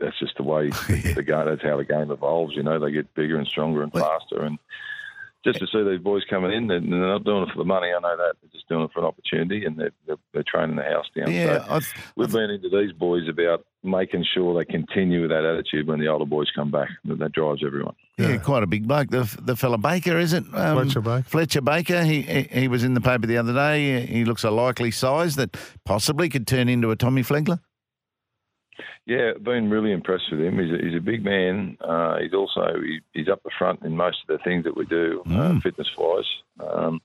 that's just the way the game. That's how the game evolves. You know, they get bigger and stronger and faster. And just to see these boys coming in, they're, they're not doing it for the money. I know that they're just doing it for an opportunity, and they're they're, they're training the house down. Yeah, So I've, we've been into these boys about making sure they continue with that attitude when the older boys come back. That, that drives everyone. yeah, quite a big bloke. The the fella Baker, is it? Um, Fletcher Baker. Fletcher Baker. He, he he was in the paper the other day. He looks a likely size that possibly could turn into a Tommy Flegler. Yeah, been really impressed with him. He's a, he's a big man. Uh, he's also he, he's up the front in most of the things that we do, uh, Mm. fitness wise. Um,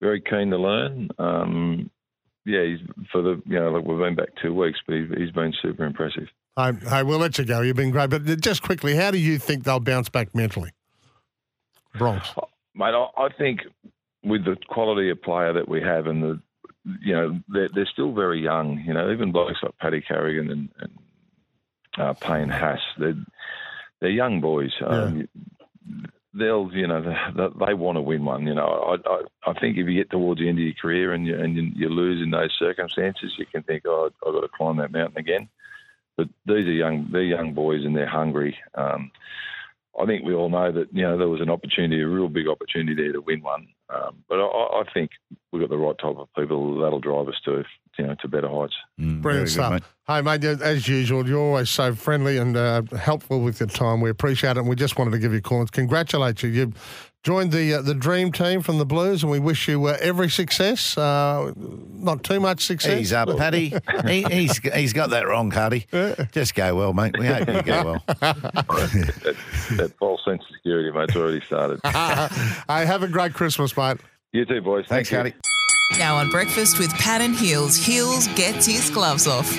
very keen to learn. Um, yeah, he's for the you know like we've been back two weeks, but he's, he's been super impressive. Hey, hey, we'll let you go. You've been great. But just quickly, how do you think they'll bounce back mentally? Bronx. Mate, I, I think with the quality of player that we have and the, you know, they're, they're still very young. You know, even blokes like Paddy Carrigan and, and uh, Payne Haas, they're, they're young boys. Um, They'll, you know, they, they want to win one. You know, I, I, I think if you get towards the end of your career and you and you, you lose in those circumstances, you can think, oh, I've got to climb that mountain again. but these are young, they're young boys and they're hungry. Um, I think we all know that you know there was an opportunity, a real big opportunity there to win one. Um, but I, I think we've got the right type of people that'll drive us to you know to better heights. Mm, Brilliant very good, stuff. mate. Hey, mate, as usual, you're always so friendly and uh, helpful with your time. We appreciate it. And we just wanted to give you a call and congratulate you. You've joined the uh, the dream team from the Blues, and we wish you uh, every success. Uh, not too much success. He's up, Paddy. he, he's he's got that wrong, Carty. Just go well, mate. We hope you go well. that, that false sense of security, mate's already started. hey, have a great Christmas, mate. You too, boys. Thanks, Thank you. Carty. Now on breakfast with Pat and Heals, Heals gets his gloves off.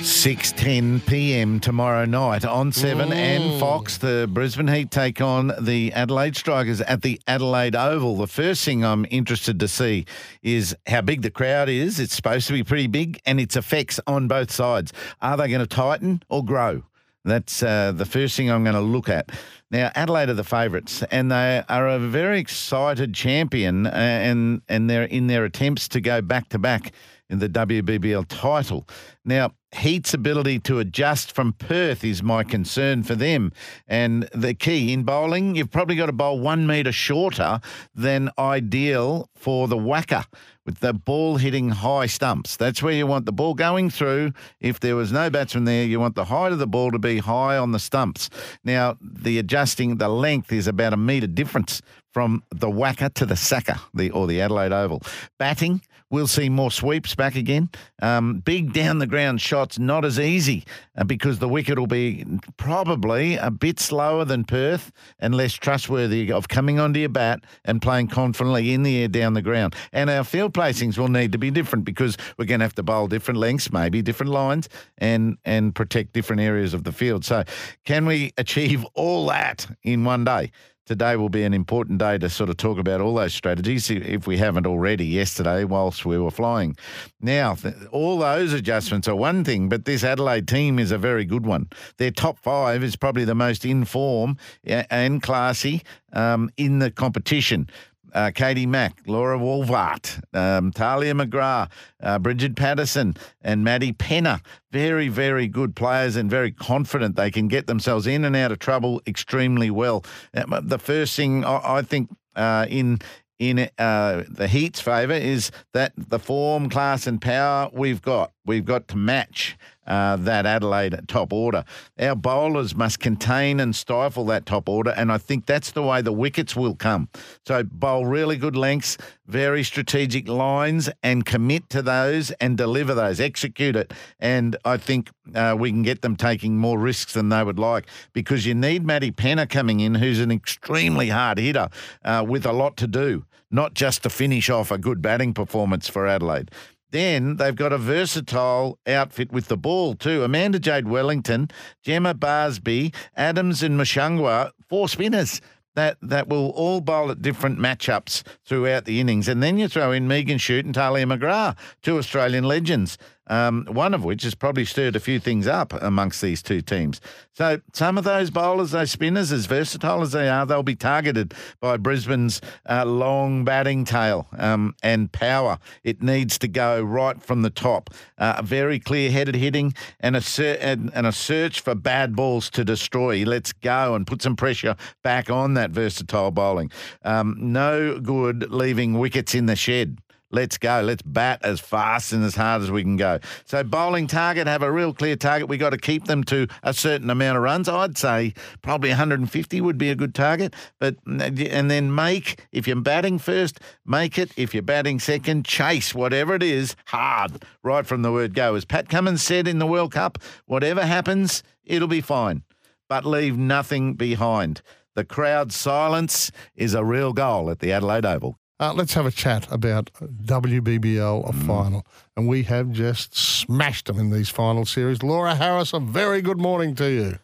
6:10 p.m. tomorrow night on Seven and Fox. The Brisbane Heat take on the Adelaide Strikers at the Adelaide Oval. The first thing I'm interested to see is how big the crowd is. It's supposed to be pretty big, and its effects on both sides. Are they going to tighten or grow? That's uh, the first thing I'm going to look at. Now, Adelaide are the favourites, and they are a very excited champion, uh, and and they're in their attempts to go back to back in the WBBL title. Now, Heat's ability to adjust from Perth is my concern for them. And the key in bowling, you've probably got to bowl one metre shorter than ideal for the WACA with the ball hitting high stumps. That's where you want the ball going through. If there was no batsman there, you want the height of the ball to be high on the stumps. Now, the adjusting, the length is about a metre difference from the WACA to the SACA, the or the Adelaide Oval. Batting, we'll see more sweeps back again. Um, big down the ground shots, not as easy uh, because the wicket will be probably a bit slower than Perth and less trustworthy of coming onto your bat and playing confidently in the air down the ground. And our field placings will need to be different because we're going to have to bowl different lengths, maybe different lines, and and protect different areas of the field. So, can we achieve all that in one day? Today will be an important day to sort of talk about all those strategies if we haven't already yesterday whilst we were flying. Now, all those adjustments are one thing, but this Adelaide team is a very good one. Their top five is probably the most in form and classy um, in the competition. Uh, Katie Mack, Laura Wolvaardt, um, Talia McGrath, uh, Bridget Patterson, and Maddie Penna. Very, very good players and very confident they can get themselves in and out of trouble extremely well. Uh, The first thing I, I think uh, in in uh, the Heat's favour is that the form, class, and power we've got. We've got to match uh, that Adelaide top order. Our bowlers must contain and stifle that top order, and I think that's the way the wickets will come. So bowl really good lengths, very strategic lines, and commit to those and deliver those, execute it. And I think uh, we can get them taking more risks than they would like because you need Maddie Penna coming in, who's an extremely hard hitter uh, with a lot to do, not just to finish off a good batting performance for Adelaide. Then they've got a versatile outfit with the ball too. Amanda Jade Wellington, Gemma Barsby, Adams and Mashangwa, four spinners that that will all bowl at different matchups throughout the innings. And then you throw in Megan Schutt and Talia McGrath, two Australian legends, um, one of which has probably stirred a few things up amongst these two teams. So some of those bowlers, those spinners, as versatile as they are, they'll be targeted by Brisbane's uh, long batting tail um, and power. It needs to go right from the top. Uh, very clear-headed hitting and a ser- and, and a search for bad balls to destroy. Let's go and put some pressure back on that versatile bowling. Um, no good leaving wickets in the shed. Let's go. Let's bat as fast and as hard as we can go. So bowling target, have a real clear target. We've got to keep them to a certain amount of runs. I'd say probably 150 would be a good target. But and then make if you're batting first, make it. If you're batting second, chase whatever it is hard right from the word go. As Pat Cummins said in the World Cup, whatever happens, it'll be fine. But leave nothing behind. The crowd silence is a real goal at the Adelaide Oval. Uh, let's have a chat about WBBL a final. And we have just smashed them in these final series. Laura Harris, a very good morning to you.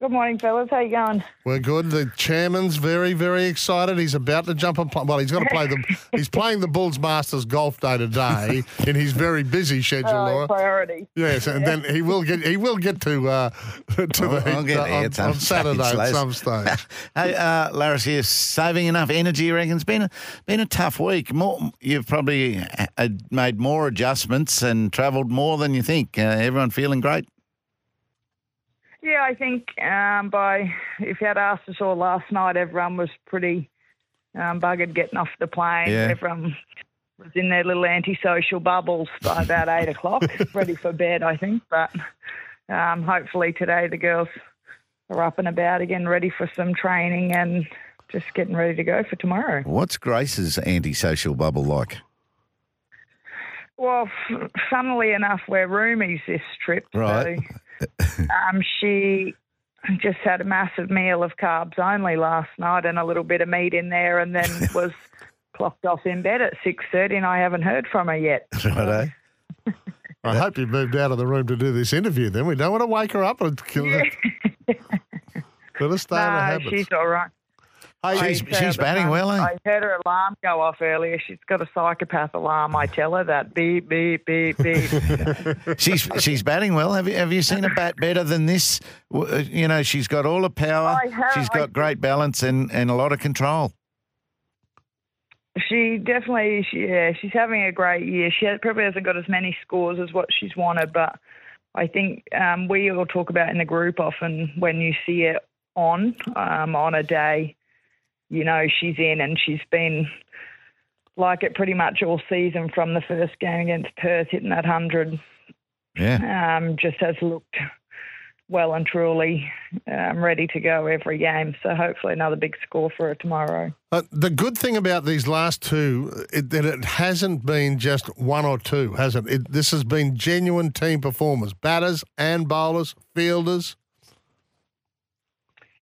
Good morning, fellas. How you going? We're good. The chairman's very, very excited. He's about to jump and play. Well, he's got to play the. he's playing the Bulls Masters golf day today in his very busy schedule, Oh, Laura. priority. Yes, and then he will get he will get to uh, to the I'll- I'll get uh, there on, some on Saturday stage, at some stage. Hey, uh, Laris, you're saving enough energy, you reckon? It's been a, been a tough week. More, you've probably uh, made more adjustments and travelled more than you think. Uh, everyone feeling great? Yeah, I think um, by if you had asked us all last night, everyone was pretty um, buggered getting off the plane. Yeah. Everyone was in their little antisocial bubbles by about eight o'clock, ready for bed, I think. But um, hopefully today the girls are up and about again, ready for some training and just getting ready to go for tomorrow. What's Grace's antisocial bubble like? Well, f- funnily enough, we're roomies this trip. Right. So, um, she just had a massive meal of carbs only last night and a little bit of meat in there, and then was clocked off in bed at six thirty, and I haven't heard from her yet. Righto. I hope you moved out of the room to do this interview. Then we don't want to wake her up and kill her. Let stay in her No, habits. she's all right. Hey, She's- she's batting um, well, eh? I heard her alarm go off earlier. She's got a psychopath alarm. I tell her that beep beep beep beep. She's she's batting well. Have you have you seen her bat better than this? Uh, You know, she's got all the power. I have. She's I got great balance and, and a lot of control. She definitely, she, yeah, she's having a great year. She has, probably hasn't got as many scores as what she's wanted, but I think um, we all talk about in the group often when you see her on um, on a day, you know she's in, and she's been like it pretty much all season from the first game against Perth, hitting that hundred. Yeah. Um, just has looked well and truly um, ready to go every game. So hopefully another big score for her tomorrow. Uh, the good thing about these last two is that it hasn't been just one or two, has it? it? This has been genuine team performers, batters and bowlers, fielders.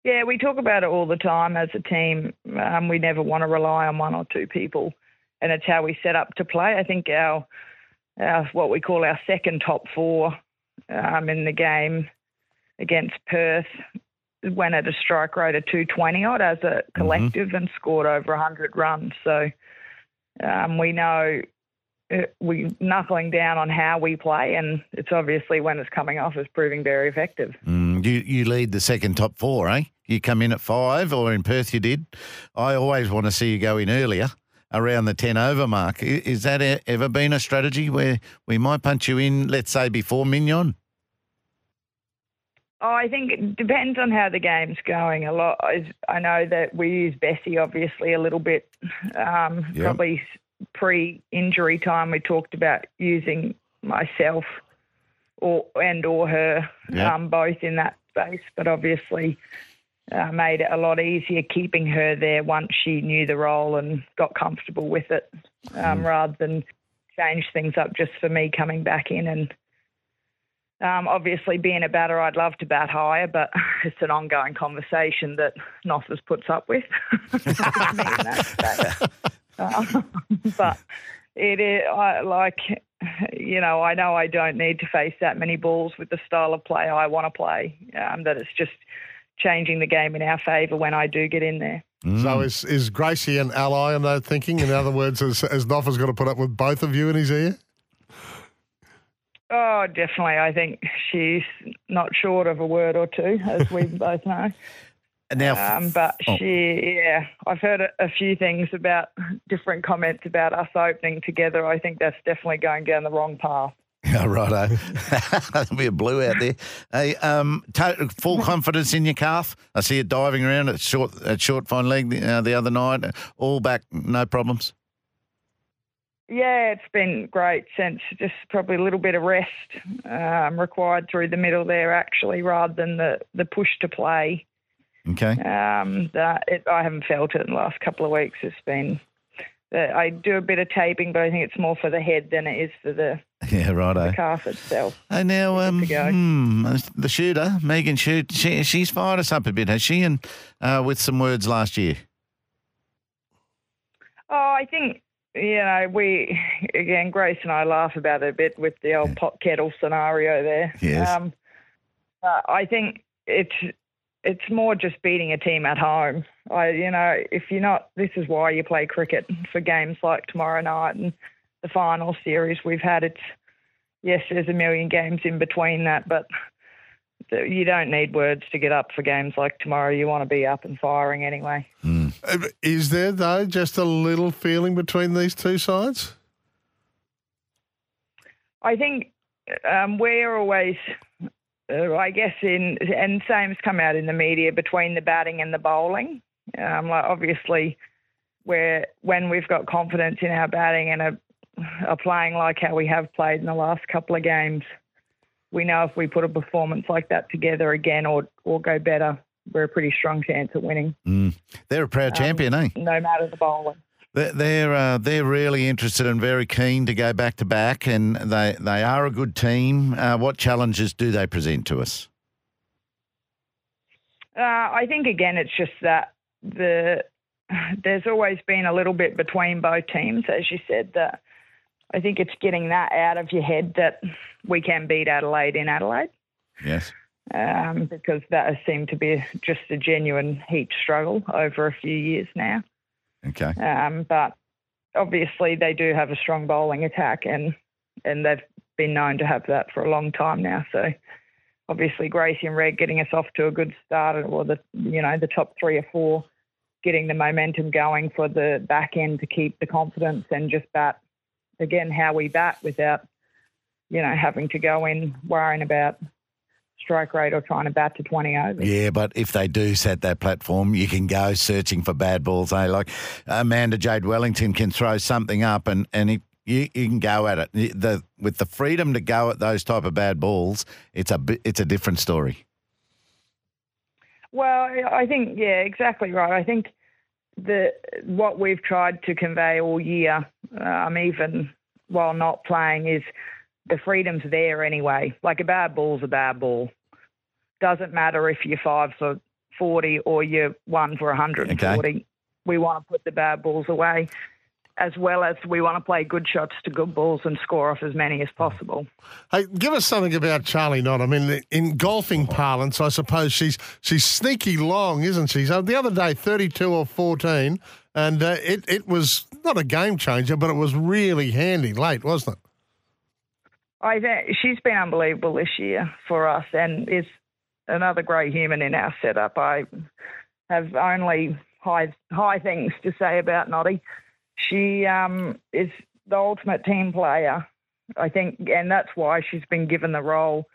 Yeah, we talk about it all the time as a team. Um, we never want to rely on one or two people, and it's how we set up to play. I think our, our what we call our second top four um, in the game against Perth went at a strike rate of 220 odd as a collective and scored over 100 runs. So um, we know uh, we knuckling down on how we play, and it's obviously when it's coming off is proving very effective. Mm, you you lead the second top four, eh? You come in at five, or in Perth you did. I always want to see you go in earlier, around the ten over mark. Is that ever been a strategy where we might punch you in, let's say before Mignon? Oh, I think it depends on how the game's going. A lot. I- I know that we use Bessie obviously a little bit. Um, Yep. Probably pre-injury time, we talked about using myself or and or her, um, both in that space. But obviously, uh, made it a lot easier keeping her there once she knew the role and got comfortable with it, um, rather than change things up just for me coming back in and um, obviously, being a batter, I'd love to bat higher, but it's an ongoing conversation that Nothers puts up with. Me that space. Um, but it is I, like, you know, I know I don't need to face that many balls with the style of play I want to play. Um, that it's just changing the game in our favour when I do get in there. So is, is Gracie an ally in that thinking? In other words, is, has Noffa's got to put up with both of you in his ear? Oh, definitely. I think she's not short of a word or two, as we both know. Now, Um, but Oh. she, yeah, I've heard a, a few things about different comments about us opening together. I think that's definitely going down the wrong path. Yeah, righto. There'll be a blue out there. Hey, um, to- full confidence in your calf. I see you diving around at short at short fine leg the, uh, the other night. All back, no problems. Yeah, it's been great since just probably a little bit of rest um, required through the middle there, actually, rather than the, the push to play. Okay. Um, that it, I haven't felt it in the last couple of weeks. It's been, uh, I do a bit of taping, but I think it's more for the head than it is for the, Yeah, right. the calf itself. Hey, now um, hmm, the shooter Megan Schutt, she, she's fired us up a bit, has she? And uh, with some words last year. Oh, I think you know we again. Grace and I laugh about it a bit with the old pot kettle scenario there. Yes. Um, uh, I think it's it's more just beating a team at home. I, you know, if you're not, this is why you play cricket for games like tomorrow night and the final series we've had. It's yes, there's a million games in between that, but you don't need words to get up for games like tomorrow. You want to be up and firing anyway. Uh, Is there, though, just a little feeling between these two sides? I think um, we're always, uh, I guess, in and same's come out in the media between the batting and the bowling. Um, like obviously, where when we've got confidence in our batting and are, are playing like how we have played in the last couple of games, we know if we put a performance like that together again or or go better, we're a pretty strong chance of winning, They're a proud champion, eh? no matter the bowling. They're they're, uh, they're really interested and very keen to go back to back, and they they are a good team. Uh, what challenges do they present to us? Uh, I think again, it's just that the there's always been a little bit between both teams, as you said. That I think it's getting that out of your head that we can beat Adelaide in Adelaide, Yes. um, because that has seemed to be just a genuine heat struggle over a few years now. Okay. Um, but obviously, they do have a strong bowling attack, and and they've been known to have that for a long time now. So obviously, Gracie and Reg getting us off to a good start, or the you know the top three or four, getting the momentum going for the back end to keep the confidence and just bat again how we bat without you know having to go in worrying about strike rate or trying to bat to 20 overs. Yeah, but if they do set that platform, you can go searching for bad balls. Eh? Like Amanda Jade Wellington can throw something up, and and it, you, you can go at it. The with the freedom to go at those type of bad balls, it's a it's a different story. Well, I think yeah, exactly right. I think the what we've tried to convey all year, um, even while not playing, is the freedom's there anyway. Like a bad ball's a bad ball. Doesn't matter if you're five for forty or you're one for 140. We want to put the bad balls away, as well as we want to play good shots to good balls and score off as many as possible. Hey, give us something about Charlie Knott. I mean, in golfing parlance, I suppose she's she's sneaky long, isn't she? So the other day, thirty-two or fourteen, and uh, it it was not a game changer, but it was really handy late, wasn't it? I think she's been unbelievable this year for us and is another great human in our setup. I have only high high things to say about Noddy. She um, is the ultimate team player, I think, and that's why she's been given the role.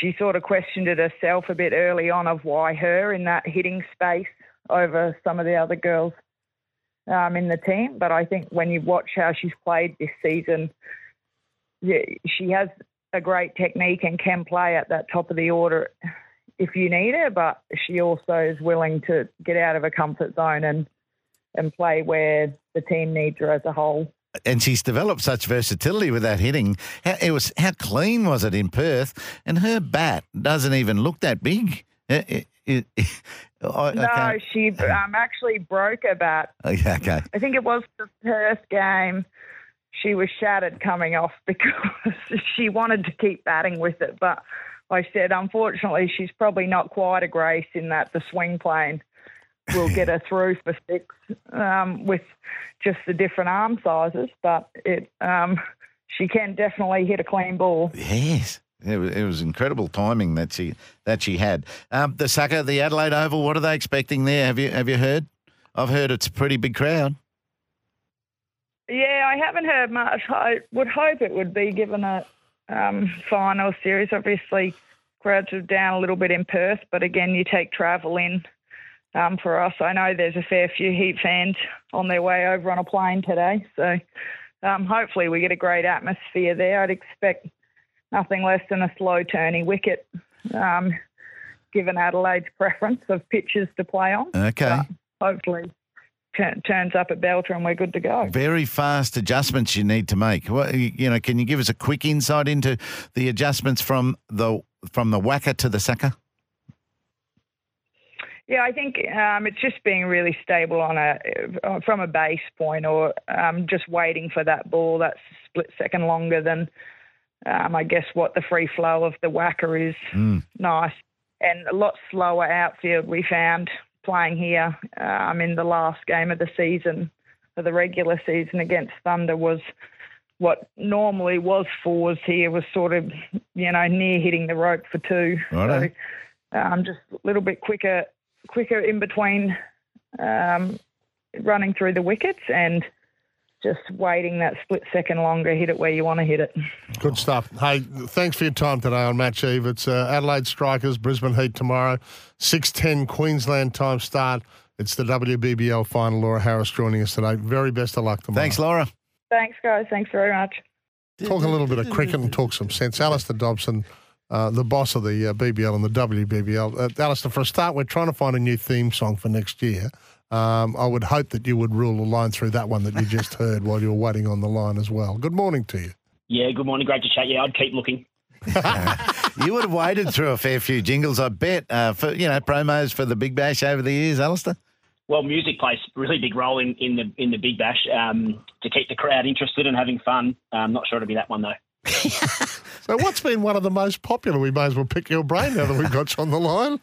She sort of questioned it herself a bit early on of why her in that hitting space over some of the other girls um, in the team. But I think when you watch how she's played this season, she has a great technique and can play at that top of the order if you need her, but she also is willing to get out of her comfort zone and and play where the team needs her as a whole. and she's developed such versatility with that hitting. How, it was how clean was it in Perth? And her bat doesn't even look that big. It- it- it- I- I No, can't- she um, actually broke her bat. Okay, okay. I think it was the Perth game. She was shattered coming off because she wanted to keep batting with it, but I said, unfortunately, she's probably not quite a grace in that the swing plane will get her through for six um, with just the different arm sizes, but it um, she can definitely hit a clean ball. Yes. It was, it was incredible timing that she that she had. Um, the sucker, the Adelaide Oval. What are they expecting there? Have you have you heard? I've heard it's a pretty big crowd. Yeah, I haven't heard much. I would hope it would be given a um, final series. Obviously, crowds are down a little bit in Perth, but again, you take travel in um, for us. I know there's a fair few Heat fans on their way over on a plane today, so um, hopefully we get a great atmosphere there. I'd expect nothing less than a slow turning wicket, um, given Adelaide's preference of pitches to play on. Okay. But hopefully, turns up at Belter and we're good to go. Very fast adjustments you need to make. What, you know, can you give us a quick insight into the adjustments from the from the WACA to the sucker? Yeah, I think um, it's just being really stable on a uh, from a base point, or um, just waiting for that ball that's a split second longer than um, I guess what the free flow of the WACA is. Nice, and a lot slower outfield we found playing here um, in the last game of the season, for the regular season against Thunder was what normally was fours here was sort of, you know, near hitting the rope for two. Righto. So um, just a little bit quicker, quicker in between um, running through the wickets and just waiting that split second longer, hit it where you want to hit it. Good stuff. Hey, thanks for your time today on Match Eve. It's uh, Adelaide Strikers, Brisbane Heat tomorrow, 6.10 Queensland time start. It's the WBBL final. Laura Harris joining us today. Very best of luck tomorrow. Thanks, Laura. Thanks, guys. Thanks very much. Talk a little bit of cricket and talk some sense. Alistair Dobson, uh, the boss of the uh, BBL and the WBBL. Uh, Alistair, for a start, we're trying to find a new theme song for next year. Um, I would hope that you would rule a line through that one that you just heard while you were waiting on the line as well. Good morning to you. Yeah, good morning. Great to chat. Yeah, I'd keep looking. You would have waded through a fair few jingles, I bet, uh, for you know promos for the Big Bash over the years, Alistair. Well, music plays a really big role in, in the in the Big Bash um, to keep the crowd interested and having fun. I'm not sure it'll be that one though. So, what's been one of the most popular? We may as well pick your brain now that we've got you on the line.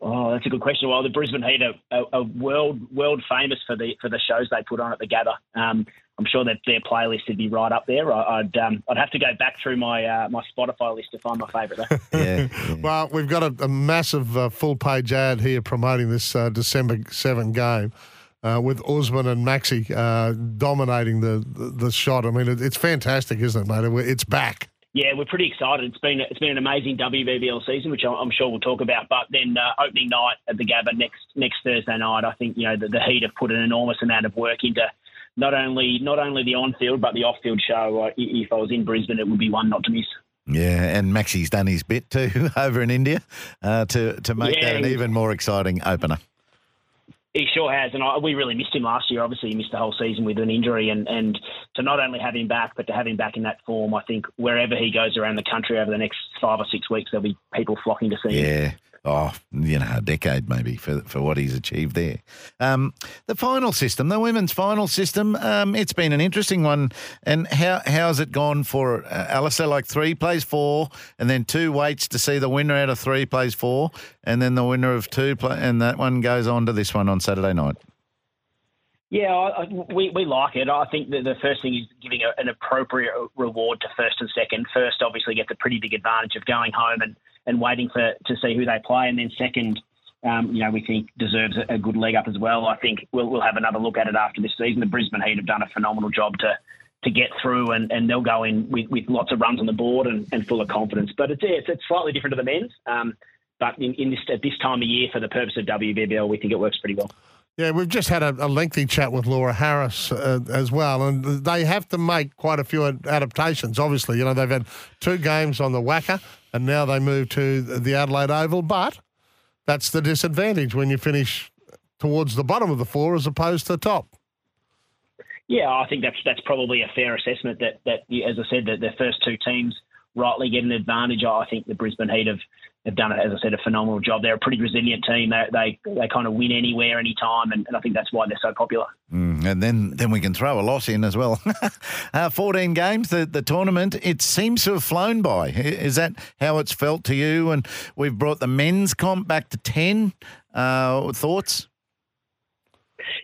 Oh, that's a good question. Well, the Brisbane Heat are, are, are world world famous for the for the shows they put on at the Gabba. Um, I'm sure that their playlist would be right up there. I, I'd um, I'd have to go back through my uh, my Spotify list to find my favourite. Though. Yeah. Well, we've got a, a massive uh, full page ad here promoting this uh, December 7 game uh, with Usman and Maxi uh, dominating the, the, the shot. I mean, it, it's fantastic, isn't it, mate? It's back. Yeah, we're pretty excited. It's been it's been an amazing WBBL season, which I'm I'm sure we'll talk about. But then uh, opening night at the Gabba next next Thursday night, I think you know the, the Heat have put an enormous amount of work into not only not only the on field but the off field show. If I was in Brisbane, it would be one not to miss. Yeah, and Maxi's done his bit too over in India uh, to to make Yeah, that an even more exciting opener. He sure has, and I, we really missed him last year. Obviously, he missed the whole season with an injury, and, and to not only have him back, but to have him back in that form, I think wherever he goes around the country over the next five or six weeks, there'll be people flocking to see him. Oh, you know, a decade maybe for for what he's achieved there. Um, the final system, the women's final system, um, it's been an interesting one. And how how's it gone for uh, Alistair? Like three plays four, and then two waits to see the winner out of three plays four, and then the winner of two play, and that one goes on to this one on Saturday night. Yeah, I, we, we like it. I think the first thing is giving a, an appropriate reward to first and second. First, obviously, gets a pretty big advantage of going home and, and waiting for to see who they play, and then second, um, you know, we think deserves a, good leg up as well. I think we'll, we'll have another look at it after this season. The Brisbane Heat have done a phenomenal job to to get through, and, and they'll go in with, with lots of runs on the board and, and full of confidence. But it's, it's it's slightly different to the men's. Um, but in, in this at this time of year, for the purpose of WBBL, we think it works pretty well. Yeah, we've just had a, a lengthy chat with Laura Harris uh, as well, and they have to make quite a few adaptations. Obviously, you know they've had two games on the WACA, and now they move to the Adelaide Oval. But that's the disadvantage when you finish towards the bottom of the four as opposed to the top. Yeah, I think that's that's probably a fair assessment. That that as I said, that the first two teams rightly get an advantage. I think the Brisbane Heat have, have done, it, as I said, a phenomenal job. They're a pretty resilient team. They they, they kind of win anywhere, anytime, and, and I think that's why they're so popular. Mm, and then, then we can throw a loss in as well. uh, 14 games, the, the tournament, it seems to have flown by. Is that how it's felt to you? And we've brought the men's comp back to 10. Uh, thoughts?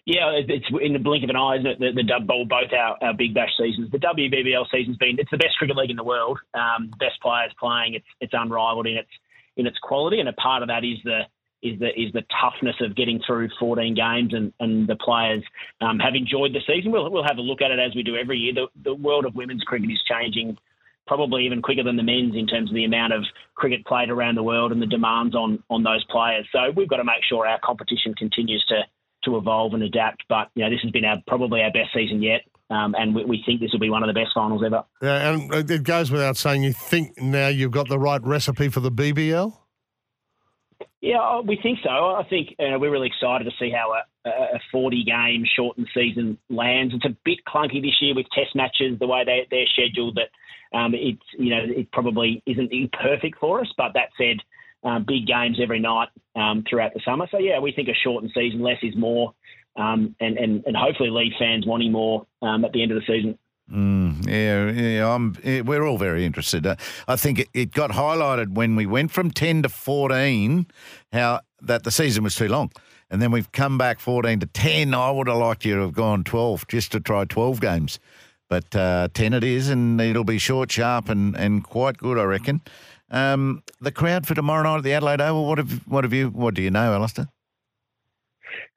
Yeah, it's in the blink of an eye, isn't it? The, the dub bowl, both our, our Big Bash seasons. The WBBL season's been it's the best cricket league in the world. Um, best players playing. It's it's unrivaled in its in its quality, and a part of that is the is the is the toughness of getting through 14 games, and, and the players um, have enjoyed the season. We'll we'll have a look at it as we do every year. The the world of women's cricket is changing. Probably even quicker than the men's in terms of the amount of cricket played around the world and the demands on on those players. So we've got to make sure our competition continues to to evolve and adapt. But you know, this has been our probably our best season yet, um, and we, we think this will be one of the best finals ever. Yeah, and it goes without saying, you think now you've got the right recipe for the BBL? Yeah, uh, we think so. I think uh, we're really excited to see how a, a 40 game shortened season lands. It's a bit clunky this year with test matches, the way they, they're scheduled. That um, it's you know it probably isn't perfect for us. But that said, um, big games every night um, throughout the summer. So yeah, we think a shortened season, less is more, um, and, and and hopefully leave fans wanting more um, at the end of the season. Mm, yeah, yeah, yeah, we're all very interested. Uh, I think it, it got highlighted when we went from 10 to 14, how that the season was too long. And then we've come back 14 to 10. I would have liked you to have gone 12 just to try 12 games. But uh, 10 it is, and it'll be short, sharp, and, and quite good, I reckon. Um, the crowd for tomorrow night at the Adelaide Oval, what have, what have you, what do you know, Alistair?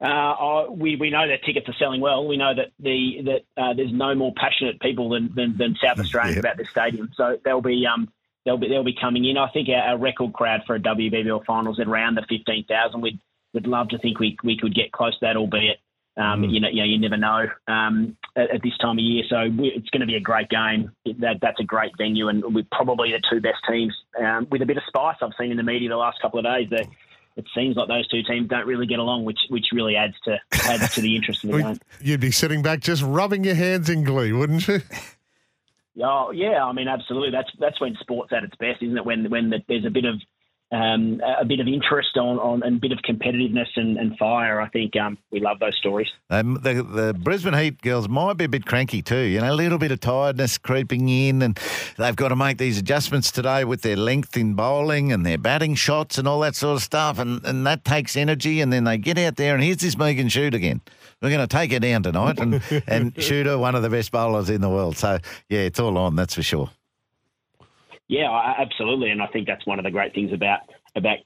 Uh, we we know that tickets are selling well. We know that the that uh, there's no more passionate people than than, than South Australians Yep. about this stadium. So they'll be um they'll be they'll be coming in. I think our, our record crowd for a WBBL finals at around the fifteen thousand. We'd would love to think we we could get close to that, albeit. Um, You know, you know, you never know um, at, at this time of year. So we, it's going to be a great game. It, that that's a great venue, and we're probably the two best teams um, with a bit of spice. I've seen in the media the last couple of days it seems like those two teams don't really get along, which which really adds to adds to the interest in the game. You'd be sitting back just rubbing your hands in glee, wouldn't you? Oh yeah, I mean absolutely. That's that's when sport's at its best, isn't it? When when the, there's a bit of um, a bit of interest on, on and a bit of competitiveness and, and fire. I think um, we love those stories. Um, the, the Brisbane Heat girls might be a bit cranky too. You know, a little bit of tiredness creeping in, and they've got to make these adjustments today with their length in bowling and their batting shots and all that sort of stuff, and, and that takes energy. And then they get out there, and here's this Megan Schutt again. We're going to take her down tonight and, and shoot her one of the best bowlers in the world. So yeah, it's all on. That's for sure. Yeah, absolutely, and I think that's one of the great things about about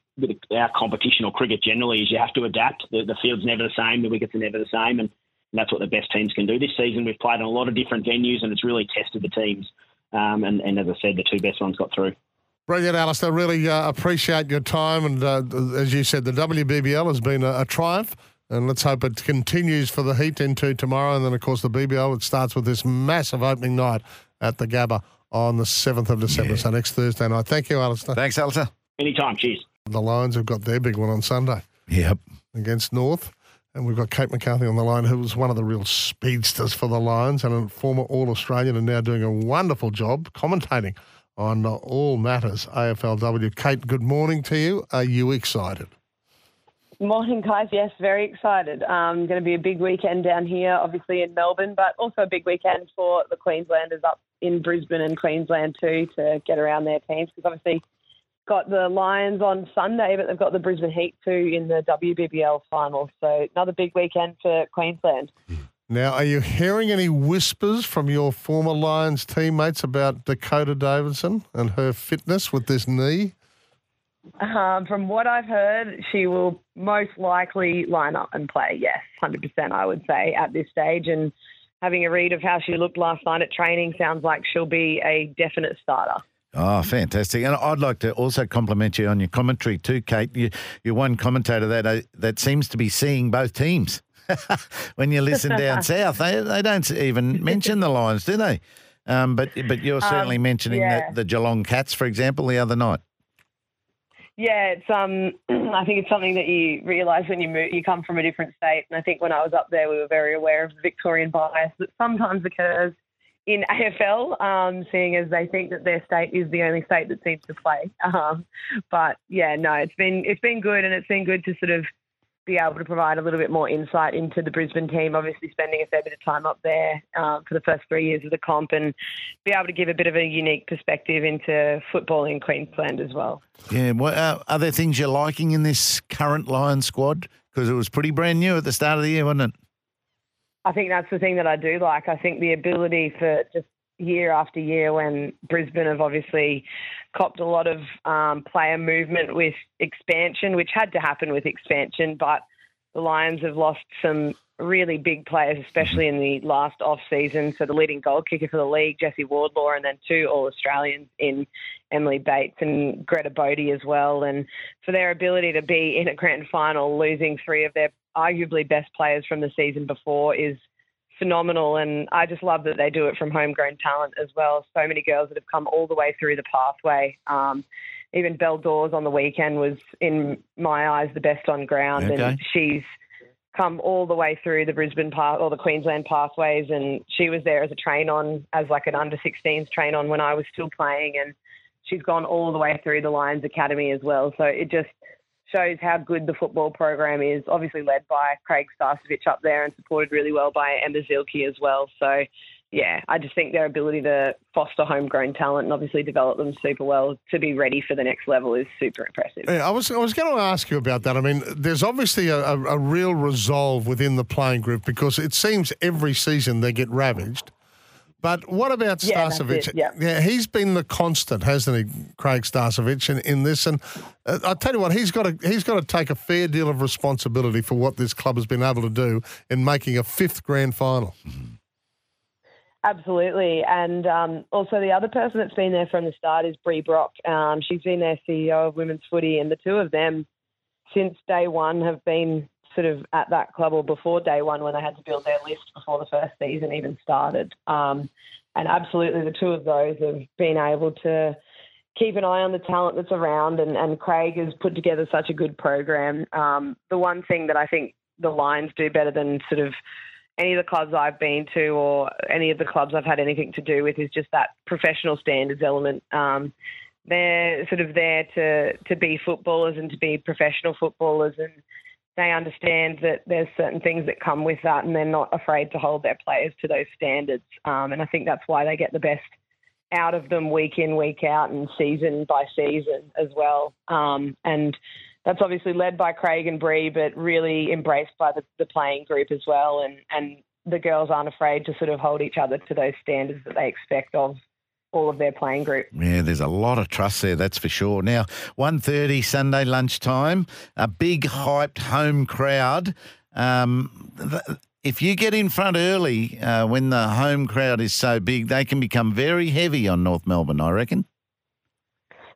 our competition or cricket generally is you have to adapt. The, the field's never the same, the wickets are never the same, and, and that's what the best teams can do. This season, we've played in a lot of different venues, and it's really tested the teams. Um, and, and as I said, the two best ones got through. Brilliant, Alistair. Really uh, appreciate your time. And uh, as you said, the WBBL has been a, a triumph. And let's hope it continues for the Heat into tomorrow. And then, of course, the BBL, it starts with this massive opening night at the Gabba on the 7th of December. So next Thursday night. Thank you, Alistair. Thanks, Alistair. Anytime. Cheers. The Lions have got their big one on Sunday Yep. against North. And we've got Kate McCarthy on the line, who was one of the real speedsters for the Lions and a former All Australian and now doing a wonderful job commentating on all matters AFLW. Kate, good morning to you. Are you excited? Morning, guys. Yes, very excited. Um, going to be a big weekend down here, obviously in Melbourne, but also a big weekend for the Queenslanders up in Brisbane and Queensland too to get around their teams because obviously got the Lions on Sunday, but they've got the Brisbane Heat too in the WBBL final. So another big weekend for Queensland. Now, are you hearing any whispers from your former Lions teammates about Dakota Davidson and her fitness with this knee? Um, from what I've heard, she will most likely line up and play. Yes, hundred percent. I would say at this stage, and having a read of how she looked last night at training, sounds like she'll be a definite starter. Oh, fantastic! And I'd like to also compliment you on your commentary too, Kate. You, you're one commentator that uh, that seems to be seeing both teams. when you listen down south, they they don't even mention the Lions, do they? Um, but but you're certainly Um, mentioning yeah. the, the Geelong Cats, for example, the other night. Yeah, it's um. I think it's something that you realise when you move, you come from a different state, and I think when I was up there, we were very aware of the Victorian bias that sometimes occurs in AFL, um, seeing as they think that their state is the only state that seems to play. Um, but yeah, no, it's been it's been good, and it's been good to sort of be able to provide a little bit more insight into the Brisbane team. Obviously, spending a fair bit of time up there um, for the first three years of the comp, and be able to give a bit of a unique perspective into football in Queensland as well. Yeah. What uh, are there things you're liking in this current Lions squad? Because it was pretty brand new at the start of the year, wasn't it? I think that's the thing that I do like. I think the ability for just year after year when Brisbane have obviously copped a lot of um, player movement with expansion, which had to happen with expansion, but the Lions have lost some really big players, especially in the last off season. So the leading goal kicker for the league, Jesse Wardlaw, and then two All Australians in Emily Bates and Greta Bodey as well. And for their ability to be in a grand final, losing three of their arguably best players from the season before is phenomenal. And I just love that they do it from homegrown talent as well. So many girls that have come all the way through the pathway. Um, even Belle Dawes on the weekend was, in my eyes, the best on ground. Okay. And she's come all the way through the Brisbane path or the Queensland pathways, and she was there as a train on, as like an under 16s train on when I was still playing, and she's gone all the way through the Lions Academy as well. So it just shows how good the football program is. Obviously led by Craig Starcevich up there and supported really well by Emma Zilke as well. So yeah, I just think their ability to foster homegrown talent and obviously develop them super well to be ready for the next level is super impressive. Yeah, I was I was going to ask you about that. I mean, there's obviously a, a, a real resolve within the playing group because it seems every season they get ravaged. But what about Yeah, Starcevich? yeah. yeah, he's been the constant, hasn't he, Craig Starcevich, in, in this? And uh, I tell you what, he's got to he's got to take a fair deal of responsibility for what this club has been able to do in making a fifth grand final. Absolutely. And um, also, the other person that's been there from the start is Bree Brock. Um, she's been their CEO of women's footy, and the two of them, since day one, have been sort of at that club or before day one when they had to build their list before the first season even started. Um, and absolutely, the two of those have been able to keep an eye on the talent that's around. And, and Craig has put together such a good program. Um, the one thing that I think the Lions do better than sort of any of the clubs I've been to or any of the clubs I've had anything to do with is just that professional standards element. Um, they're sort of there to to be footballers and to be professional footballers, and they understand that there's certain things that come with that, and they're not afraid to hold their players to those standards. Um, and I think that's why they get the best out of them week in, week out, and season by season as well. Um, and that's obviously led by Craig and Bree, but really embraced by the, the playing group as well. And, and the girls aren't afraid to sort of hold each other to those standards that they expect of all of their playing group. Yeah, there's a lot of trust there, that's for sure. Now, 1.30 Sunday lunchtime, a big hyped home crowd. Um, th- if you get in front early uh, when the home crowd is so big, they can become very heavy on North Melbourne, I reckon.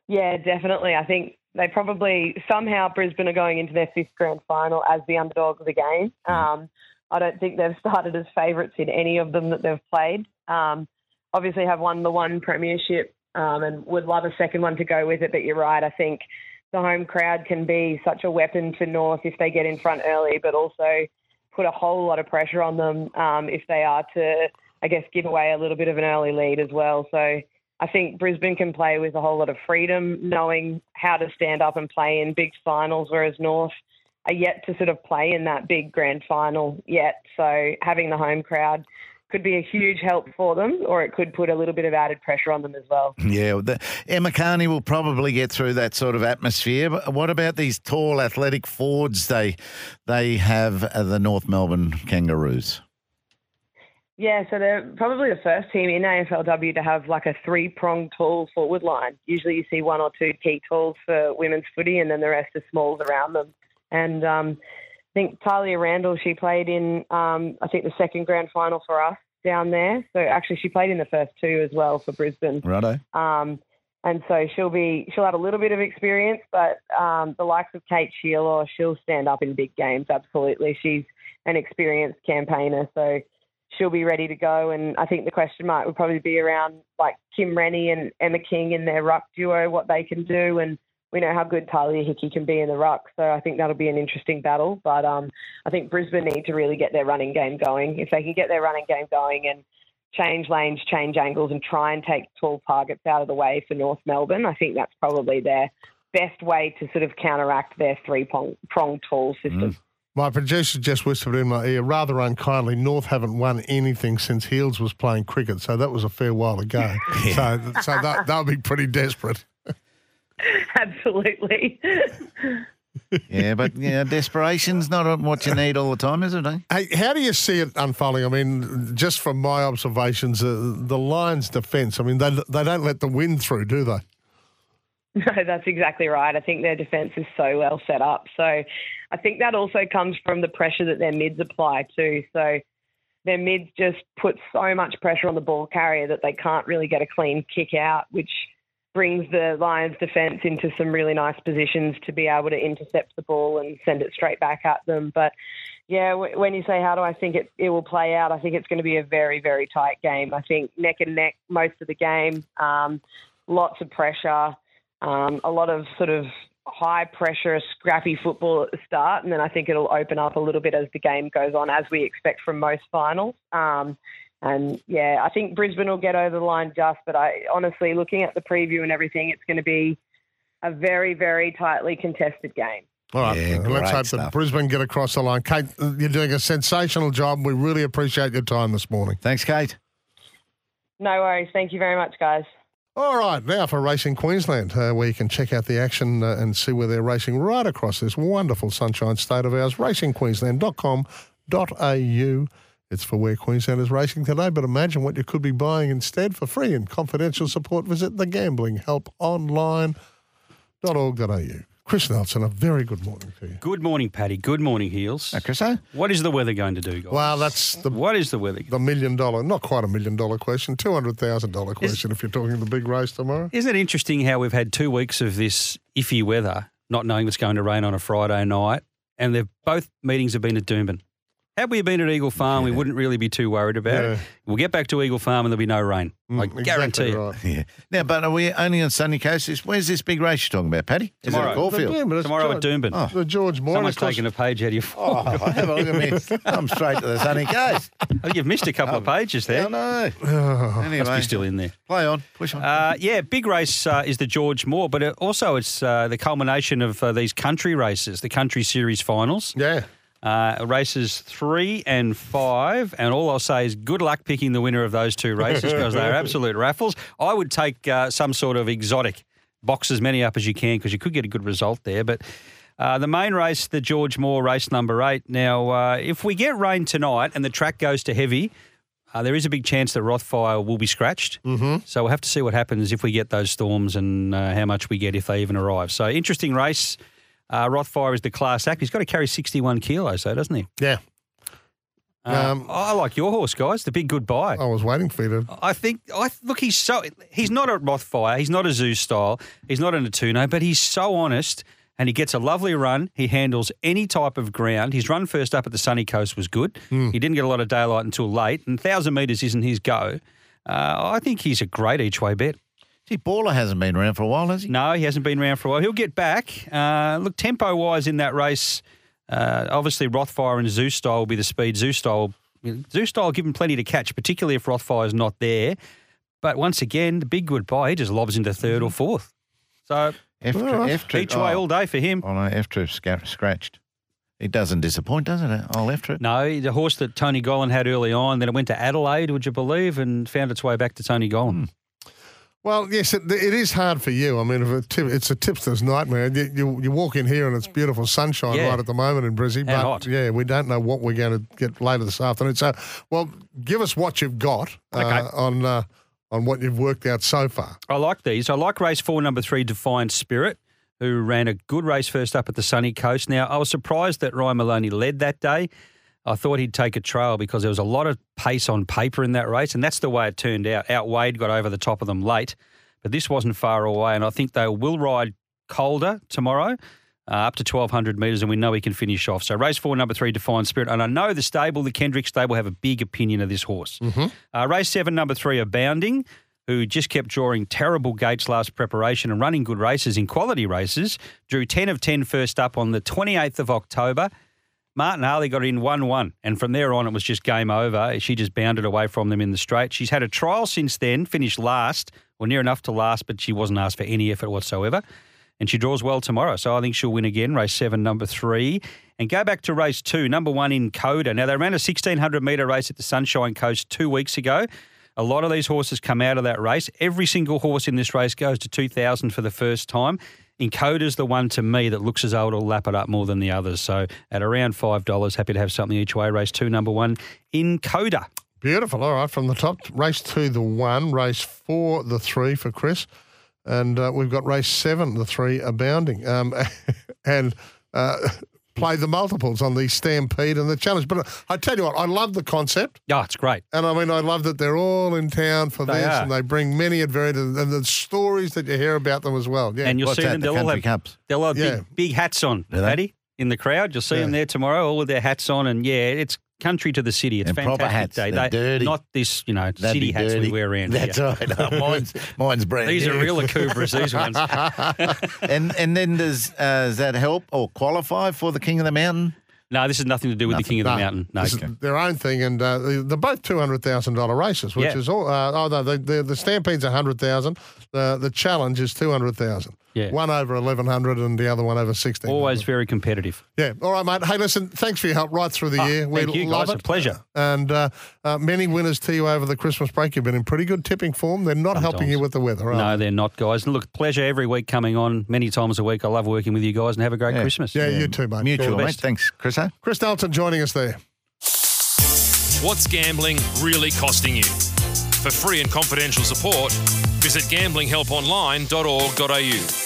Yeah, definitely. I think they probably somehow Brisbane are going into their fifth grand final as the underdog of the game. Um, I don't think they've started as favourites in any of them that they've played. Um, obviously, have won the one premiership um, and would love a second one to go with it. But you're right. I think the home crowd can be such a weapon for North if they get in front early, but also put a whole lot of pressure on them um, if they are to, I guess, give away a little bit of an early lead as well. So I think Brisbane can play with a whole lot of freedom, knowing how to stand up and play in big finals, whereas North are yet to sort of play in that big grand final yet. So having the home crowd could be a huge help for them, or it could put a little bit of added pressure on them as well. Yeah, the, Emma Kearney will probably get through that sort of atmosphere. But what about these tall, athletic forwards they they have uh, the North Melbourne Kangaroos? Yeah, so they're probably the first team in AFLW to have like a three pronged tall forward line. Usually you see one or two key talls for women's footy and then the rest are smalls around them. And um, think Tahlia Randall, she played in, um, I think, the second grand final for us down there. So actually, she played in the first two as well for Brisbane. Righto. Um, and so she'll be she'll have a little bit of experience, but um, the likes of Kate Shierlaw, she'll stand up in big games. Absolutely, she's an experienced campaigner, so she'll be ready to go. And I think the question mark would probably be around like Kim Rennie and Emma King in their ruck duo, what they can do, and we know how good Tahlia Hickey can be in the ruck. So I think that'll be an interesting battle. But um, I think Brisbane need to really get their running game going. If they can get their running game going and change lanes, change angles, and try and take tall targets out of the way for North Melbourne, I think that's probably their best way to sort of counteract their three pronged tall system. My producer just whispered in my ear, rather unkindly, North haven't won anything since Heals was playing cricket, so that was a fair while ago. So, so that, they'll be pretty desperate. Absolutely. Yeah, but yeah, desperation's not what you need all the time, is it? Eh? Hey, how do you see it unfolding? I mean, just from my observations, uh, the Lions' defence. I mean, they they don't let the wind through, do they? No, that's exactly right. I think their defence is so well set up. So I think that also comes from the pressure that their mids apply too. So their mids just put so much pressure on the ball carrier that they can't really get a clean kick out, which brings the Lions defence into some really nice positions to be able to intercept the ball and send it straight back at them. But yeah, when you say how do I think it, it will play out, I think it's going to be a very, very tight game. I think neck and neck most of the game, um, lots of pressure, um, a lot of sort of high pressure, scrappy football at the start, and then I think it'll open up a little bit as the game goes on, as we expect from most finals. Um, and yeah, I think Brisbane will get over the line just, but I honestly, looking at the preview and everything, it's going to be a very, very tightly contested game. All right, Yeah, let's great hope that. Brisbane get across the line. Kate, you're doing a sensational job. We really appreciate your time this morning. Thanks, Kate. No worries. Thank you very much, guys. All right, now for Racing Queensland, uh, where you can check out the action uh, and see where they're racing right across this wonderful sunshine state of ours. RacingQueensland.com.au. It's for where Queensland is racing today, but imagine what you could be buying instead for free and confidential support. Visit thegamblinghelponline.org.au. Chris Nelson, a very good morning to you. Good morning, Paddy. Good morning, Heals. Uh, hey, Chriso. Eh? What is the weather going to do, guys? Well, that's the what is the weather? the million dollar, not quite a million dollar question, two hundred thousand dollar question if you're talking the big race tomorrow. Isn't it interesting how we've had two weeks of this iffy weather, not knowing it's going to rain on a Friday night, and they've both meetings have been at Doomben. Had we been at Eagle Farm, we wouldn't really be too worried about Yeah. it. We'll get back to Eagle Farm and there'll be no rain. Mm, I exactly guarantee it. Yeah. Now, but are we only on sunny coast? Is- Where's this big race you're talking about, Paddy? Is it Tomorrow. at Caulfield? The Doomben, it's Tomorrow at George- Doomben. Oh. The George Moore. Someone's of course- taken a page out of your Oh, phone. have a look at me. I'm straight to the sunny coast. I think you've missed a couple of pages there. I know. Oh, Must be still in there. play on. Push on. Uh, yeah, big race uh, is the George Moore, but it, also it's uh, the culmination of uh, these country races, the country series finals. yeah. Uh, races three and five, and all I'll say is good luck picking the winner of those two races because they're absolute raffles. I would take uh, some sort of exotic, box as many up as you can because you could get a good result there. But uh, the main race, the George Moore race number eight. Now, uh, if we get rain tonight and the track goes to heavy, uh, there is a big chance that Rothfire will be scratched. Mm-hmm. So we'll have to see what happens if we get those storms and uh, how much we get if they even arrive. So interesting race. Uh, Rothfire is the class act. He's got to carry 61 kilos, though, doesn't he? Yeah. Uh, Um, I like your horse, guys. The big goodbye. I was waiting for you to. I think. I look. He's so. He's not a Rothfire. He's not a Zoustyle. He's not an Atuno, but he's so honest. And he gets a lovely run. He handles any type of ground. His run first up at the sunny coast was good. Hmm. He didn't get a lot of daylight until late, and thousand metres isn't his go. Uh, I think he's a great each way bet. See, Baller hasn't been around for a while, has he? No, he hasn't been around for a while. He'll get back. Uh, look, tempo wise in that race, uh, obviously Rothfire and Zoustyle will be the speed. Zoustyle, Zoo Style give him plenty to catch, particularly if Rothfire's not there. But once again, the big goodbye, he just lobs into third or fourth. So F, right. F each way all day for him. Oh, no, F trip scratched. It doesn't disappoint, does it? I'll F trip. No, the horse that Tony Gollan had early on, then it went to Adelaide, would you believe, and found its way back to Tony Gollan. Well, yes, it, it is hard for you. I mean, if a tip, it's a tipster's nightmare. You, you, you walk in here and it's beautiful sunshine Yeah. right at the moment in Brizzy, but hot. yeah, we don't know what we're going to get later this afternoon. So, well, give us what you've got uh, Okay. on uh, on what you've worked out so far. I like these. I like race four, number three, Defiant Spirit, who ran a good race first up at the sunny coast. Now, I was surprised that Ryan Maloney led that day. I thought he'd take a trail because there was a lot of pace on paper in that race, and that's the way it turned out. Outweighed got over the top of them late, but this wasn't far away, and I think they will ride colder tomorrow. Uh, up to 1,200 metres, and we know he can finish off. So, race four, number three, Defiant Spirit. And I know the stable, the Kendrick stable, have a big opinion of this horse. Uh, race seven, number three, Abounding, who just kept drawing terrible gates last preparation and running good races in quality races, drew 10 of 10 first up on the 28th of October. Martin Harley got in 1 1, and from there on, it was just game over. She just bounded away from them in the straight. She's had a trial since then, finished last, or near enough to last, but she wasn't asked for any effort whatsoever. And she draws well tomorrow. So I think she'll win again, race seven, number three. And go back to race two, number one in Coda. Now, they ran a 1600 metre race at the Sunshine Coast two weeks ago. A lot of these horses come out of that race. Every single horse in this race goes to 2000 for the first time. Encoder's the one to me that looks as though it'll lap it up more than the others. So at around $5, happy to have something each way. Race two, number one Encoder. Beautiful. All right, from the top, race two, the one, race four, the three for Chris, and uh, we've got race seven, the three, abounding, um, and uh, play the multiples on the Stampede and the Challenge. But uh, I tell you what, I love the concept. Yeah, it's great. And I mean, I love that they're all in town for They this, are. and they bring many advantages and the stories that you hear about them as well. Yeah, And you'll What's see that, them. the They'll all Country have, Cups? they'll have Yeah. big, big hats on, Do they? Paddy, in the crowd. You'll see Yeah. them there tomorrow, all with their hats on. And yeah, it's country to the city. It's And proper fantastic hats. day. They're They- dirty. Not this, you know, That'd city hats dirty. we wear around That's here. right. Oh, mine's, mine's brand These new. are real Akubras, these ones. and and then does uh, does that help or qualify for the King of the Mountain? No, this has nothing to do with the King of the No, Mountain. No. this is their own thing, and uh, they- they're both two hundred thousand dollar races, which Yeah. is all. Uh, oh no, the, the the Stampede's a hundred thousand. The the Challenge is two hundred thousand. Yeah. One over 1100 and the other one over 16. Always very competitive. Yeah. All right, mate. Hey, listen, thanks for your help right through the Oh, year. We love it. thank you, love guys. it. A pleasure. And uh, uh, many winners to you over the Christmas break. You've been in pretty good tipping form. They're not helping you with the weather, are No, they? they're not, guys. And look, pleasure every week coming on many times a week. I love working with you guys and have a great Yeah. Christmas. Yeah, you too, mate. Mutual, mate. Thanks, Chris. eh? Chris Dalton joining us there. What's gambling really costing you? For free and confidential support, visit gamblinghelponline.org.au.